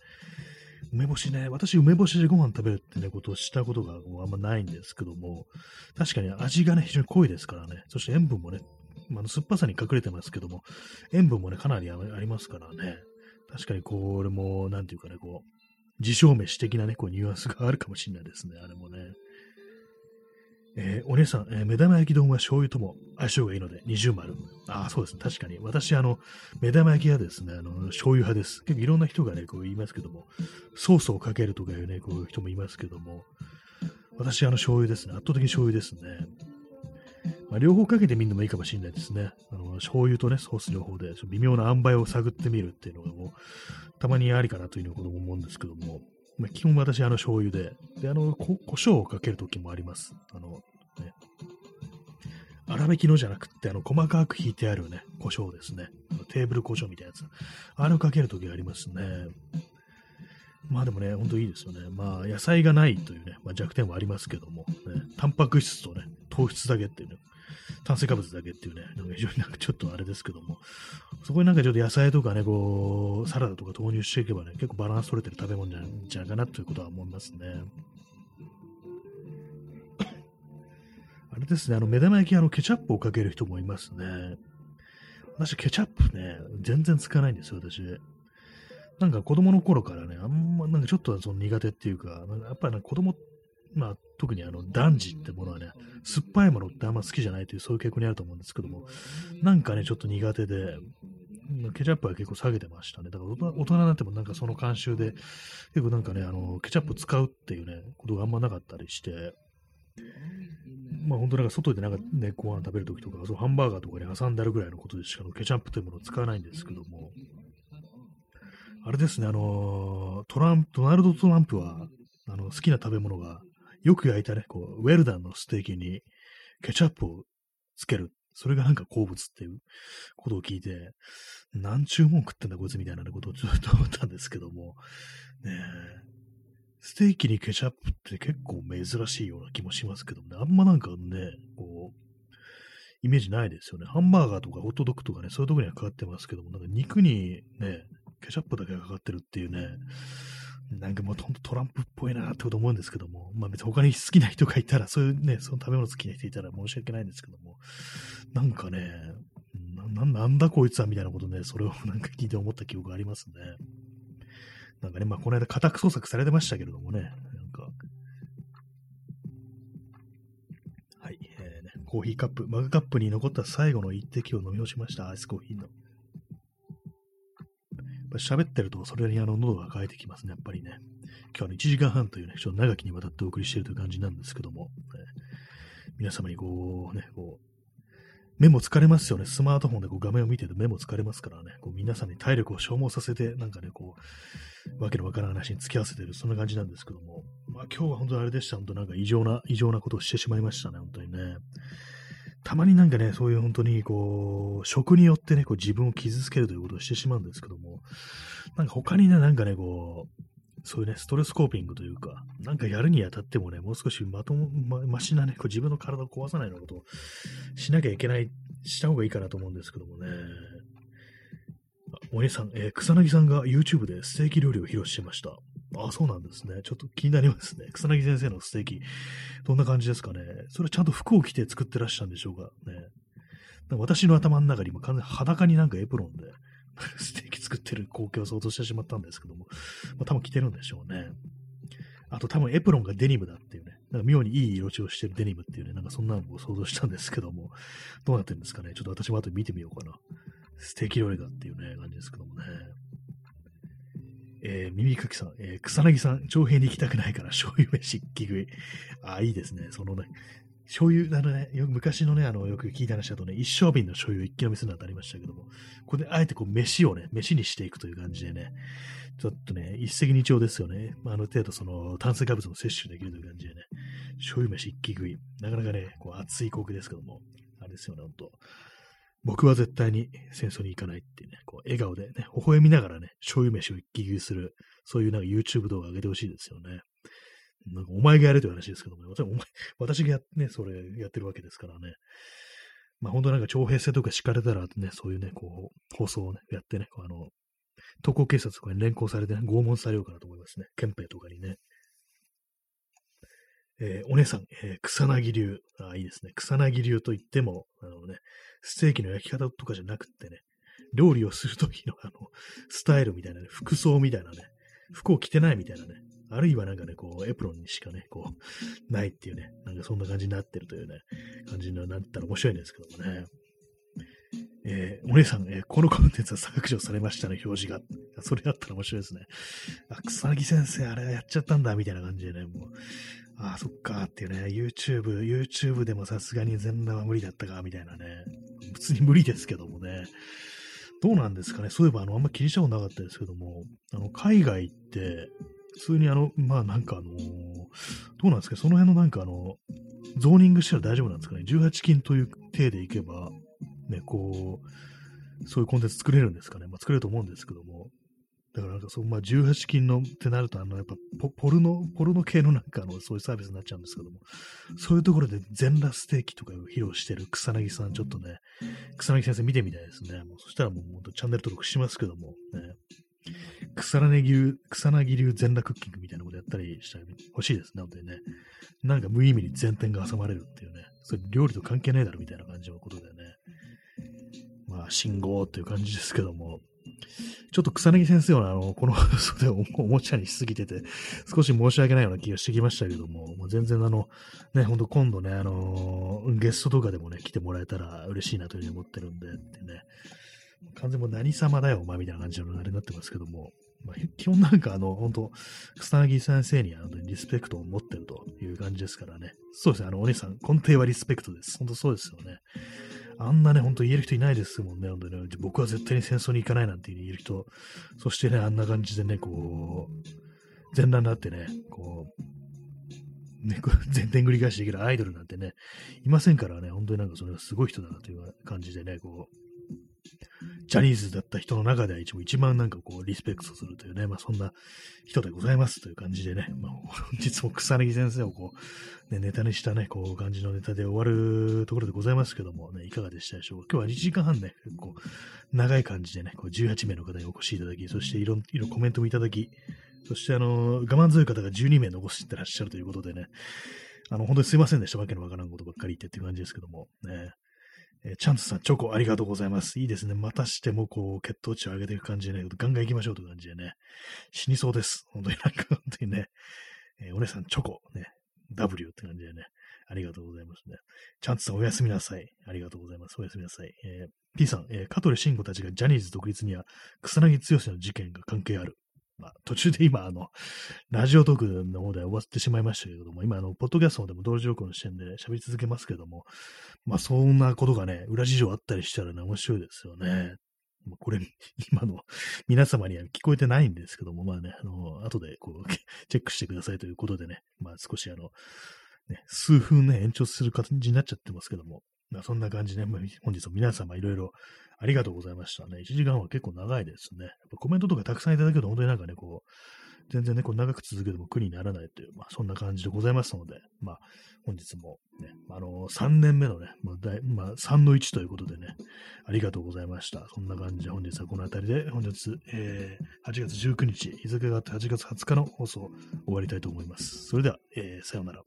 梅干しね、私梅干しでご飯食べるってね、ことをしたことがもうあんまないんですけども、確かに味がね、非常に濃いですからね、そして塩分もね、まあ、酸っぱさに隠れてますけども、塩分もね、かなりありますからね、確かにこれも、なんていうかね、こう、自称飯的なね、こう、ニュアンスがあるかもしれないですね、あれもね。えー、お姉さん、えー、目玉焼き丼は醤油とも相性がいいので、二重丸。ああ、そうですね。確かに。私、あの、目玉焼きはですね、あの、醤油派です。結構いろんな人がね、こう言いますけども、ソースをかけるとかいうね、こういう人もいますけども、私、あの、醤油ですね。圧倒的に醤油ですね。まあ、両方かけてみるのもいいかもしれないですね。あの、醤油とね、ソース両方で、微妙な塩梅を探ってみるっていうのがもう、たまにありかなということも思うんですけども、まあ、基本私、あの、醤油で、で、あの、こ、胡椒をかけるときもあります。あの、ね、粗挽きのじゃなくって、あの、細かくひいてあるね、胡椒ですね。テーブル胡椒みたいなやつ。あれをかけるときありますね。まあでもね、ほんといいですよね。まあ、野菜がないというね、まあ、弱点はありますけども、ね、タンパク質とね、糖質だけっていうね、炭水化物だけっていうね、なんか非常になんかちょっとあれですけども、そこになんかちょっと野菜とかね、こう、サラダとか投入していけばね、結構バランス取れてる食べ物じゃじゃないかなということは思いますね。あれですね、あの、目玉焼き、あの、ケチャップをかける人もいますね。私、ケチャップね、全然使わないんですよ、私。なんか子供の頃からね、あんま、なんかちょっとその苦手っていうか、やっぱり、子供っまあ、特にあの、男児ってものはね、酸っぱいものってあんま好きじゃないという、そういう傾向にあると思うんですけども、なんかね、ちょっと苦手で、ケチャップは結構下げてましたね。だから大人になってもなんかその慣習で、結構なんかね、あの、ケチャップ使うっていうね、ことがあんまなかったりして、まあ本当なんか外でなんかね、ご飯食べるときとか、そうハンバーガーとかに挟んであるぐらいのことでしかケチャップというものを使わないんですけども、あれですね、あの、トランプ、ドナルド・トランプは、あの、好きな食べ物がよく焼いたね、こう、ウェルダンのステーキにケチャップをつける。それがなんか好物っていうことを聞いて、何注文食ってんだこいつみたいなことをちょっと思ったんですけども、ねステーキにケチャップって結構珍しいような気もしますけどもね、あんまなんかね、こう、イメージないですよね。ハンバーガーとかホットドッグとかね、そういうとこにはかかってますけども、なんか肉にね、ケチャップだけがかかってるっていうね、なんかもうほんとトランプっぽいなってこと思うんですけども、まあ別に他に好きな人がいたら、そういうね、その食べ物好きな人いたら申し訳ないんですけども、なんかね、ななんだこいつはみたいなことね、それをなんか聞いて思った記憶がありますね。なんかね、まあこの間家宅捜索されてましたけれどもね、なんか、はい、えーね、コーヒーカップ、マグカップに残った最後の一滴を飲み干しました、アイスコーヒーの。喋ってると、それにあの喉が渇いてきますね、やっぱりね。今日は1時間半というね、ちょっと長きにわたってお送りしているという感じなんですけども、ね、皆様にこう、ね、こう、目も疲れますよね。スマートフォンでこう画面を見てて目も疲れますからね。こう皆さんに体力を消耗させて、なんかね、こう、わけのわからない話に付き合わせてる、そんな感じなんですけども。まあ今日は本当にあれでした。本当なんか異常な、異常なことをしてしまいましたね、本当に。たまになんかね、そういう本当にこう、食によってね、こう自分を傷つけるということをしてしまうんですけども、なんか他にね、なんかね、こう、そういうね、ストレスコーピングというか、なんかやるにあたってもね、もう少しまとも、ま、ましなね、こう自分の体を壊さないようなことをしなきゃいけない、した方がいいかなと思うんですけどもね。お姉さん、えー、草薙さんが YouTube でステーキ料理を披露してました。あ、そうなんですね。ちょっと気になりますね。草薙先生のステーキ、どんな感じですかね。それちゃんと服を着て作ってらっしゃるんでしょうかね。私の頭の中にも完全に裸になんかエプロンで、ステーキ作ってる光景を想像してしまったんですけども、まあ、多分着てるんでしょうね。あと多分エプロンがデニムだっていうね、なんか妙にいい色調してるデニムっていうね、なんかそんなのを想像したんですけども、どうなってるんですかね。ちょっと私も後で見てみようかな。ステーキ料理だっていうね、感じですけどもね。えー、耳かきさん、えー、草薙さん、長編に行きたくないから醤油飯一気食い。あ、いいですね。そのね、醤油、あのね、よ昔のね、あの、よく聞いた話だとね、一升瓶の醤油一気飲みするの当たりましたけども、これであえてこう、飯をね、飯にしていくという感じでね、ちょっとね、一石二鳥ですよね。まあ、ある程度その、炭水化物も摂取できるという感じでね、醤油飯一気食い。なかなかね、こう、熱い航空ですけども、あれですよね、ほんと。僕は絶対に戦争に行かないっていうね、こう笑顔でね、微笑みながらね、醤油飯を一気食いする、そういうなんか YouTube 動画上げてほしいですよね。なんかお前がやれという話ですけども、ね、お前私がや,、ね、それやってるわけですからね。まあ本当なんか徴兵制とか敷かれたらね、そういうね、こう、放送をね、やってね、あの、特攻警察とかに連行されて、ね、拷問されようかなと思いますね。憲兵とかにね。えー、お姉さん、えー、草薙流。あ、いいですね。草薙流といっても、あのね、ステーキの焼き方とかじゃなくってね、料理をするときのあの、スタイルみたいなね、服装みたいなね、服を着てないみたいなね、あるいはなんかね、こう、エプロンにしかね、こう、ないっていうね、なんかそんな感じになってるというね、感じになったら面白いんですけどもね。えー、お姉さん、えー、このコンテンツは削除されましたね、表示が。それだったら面白いですね。あ、草薙先生、あれやっちゃったんだ、みたいな感じでね、もう、ああ、そっかっていうね、YouTube、YouTube でもさすがに全裸は無理だったか、みたいなね。普通に無理ですけどもね。どうなんですかね。そういえば、あの、あんま気にしたことなかったですけども、あの、海外って、普通にあの、まあなんかあのどうなんですか？その辺のなんかあの、ゾーニングしたら大丈夫なんですかね ?18 金という体でいけば、ね、こう、そういうコンテンツ作れるんですかねまあ作れると思うんですけども、だからなんかそう、まあ、18金のってなると、あの、やっぱポ、ポルノ、ポルノ系のなんかの、そういうサービスになっちゃうんですけども、そういうところで全裸ステーキとかを披露してる草薙さん、ちょっとね、草薙先生見てみたいですね。もうそしたらもう、チャンネル登録しますけども、ね、草薙流、草薙流全裸クッキングみたいなことやったりしたら欲しいですね、本当にね。なんか無意味に前転が挟まれるっていうね、それ料理と関係ないだろみたいな感じのことでね。まあ、信号っていう感じですけども、ちょっと草薙先生は、あの、この放送でおもちゃにしすぎてて、少し申し訳ないような気がしてきましたけども、もう全然あの、ね、ほんと今度ね、あの、ゲストとかでもね、来てもらえたら嬉しいなというふうに思ってるんで、ってね、完全もう何様だよ、お前みたいな感じのあれになってますけども、まあ、基本なんかあの、本当草薙先生にあのリスペクトを持ってるという感じですからね。そうですね、あの、お兄さん、根底はリスペクトです。本当そうですよね。あんなね、ほんと言える人いないですもんね、本当に、ね。僕は絶対に戦争に行かないなんて言える人。そしてね、あんな感じでね、こう、全裸になってね、こう、ね、こう全然繰り返しできるアイドルなんてね、いませんからね、本当になんかそれがすごい人だなという感じでね、こう、ジャニーズだった人の中では一番一番なんかこう、リスペクトするというね、まあそんな人でございますという感じでね、まあ 本日も草薙先生をこう、ね、ネタにしたね、こう感じのネタで終わるところでございますけどもね、いかがでしたでしょう？か。今日は1時間半ね、結構長い感じでね、こう18名の方にお越しいただき、そしていろいろコメントもいただき、そしてあの、我慢強い方が12名残してらっしゃるということでね、あの、本当にすいませんでした。わけのわからんことばっかり言ってっていう感じですけども、ね。えー、チャンスさん、チョコありがとうございます。いいですね。またしても、こう、血糖値を上げていく感じでね、ガンガン行きましょうという感じでね、死にそうです。本当になんか、本当にね、えー、お姉さん、チョコ、ね、W って感じでね、ありがとうございますね。チャンスさん、おやすみなさい。ありがとうございます。おやすみなさい。えー、P さん、えー、香取慎吾たちがジャニーズ独立には、草薙剛の事件が関係ある。まあ、途中で今、あの、ラジオトークの方で終わってしまいましたけれども、今、あの、ポッドキャストでも同時録音してんで、喋り続けますけども、まあ、そんなことがね、裏事情あったりしたらね、面白いですよね。これ、今の皆様には聞こえてないんですけども、まあね、あの、後でこう、チェックしてくださいということでね、まあ少しあの、ね、数分ね、延長する感じになっちゃってますけども、まあ、そんな感じで、ね、本日も皆様いろいろありがとうございましたね。1時間は結構長いですね。やっぱコメントとかたくさんいただけると、本当になんかね、こう、全然ね、こう長く続けても苦にならないという、まあ、そんな感じでございますので、まあ、本日もね、あのー、3年目のね、まあだいまあ、3の1ということでね、ありがとうございました。そんな感じで本日はこの辺りで、本日、えー、8月19日、日付があって8月20日の放送終わりたいと思います。それでは、えー、さようなら。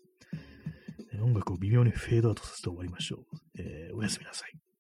音楽を微妙にフェードアウトさせて終わりましょう。えー、おやすみなさい。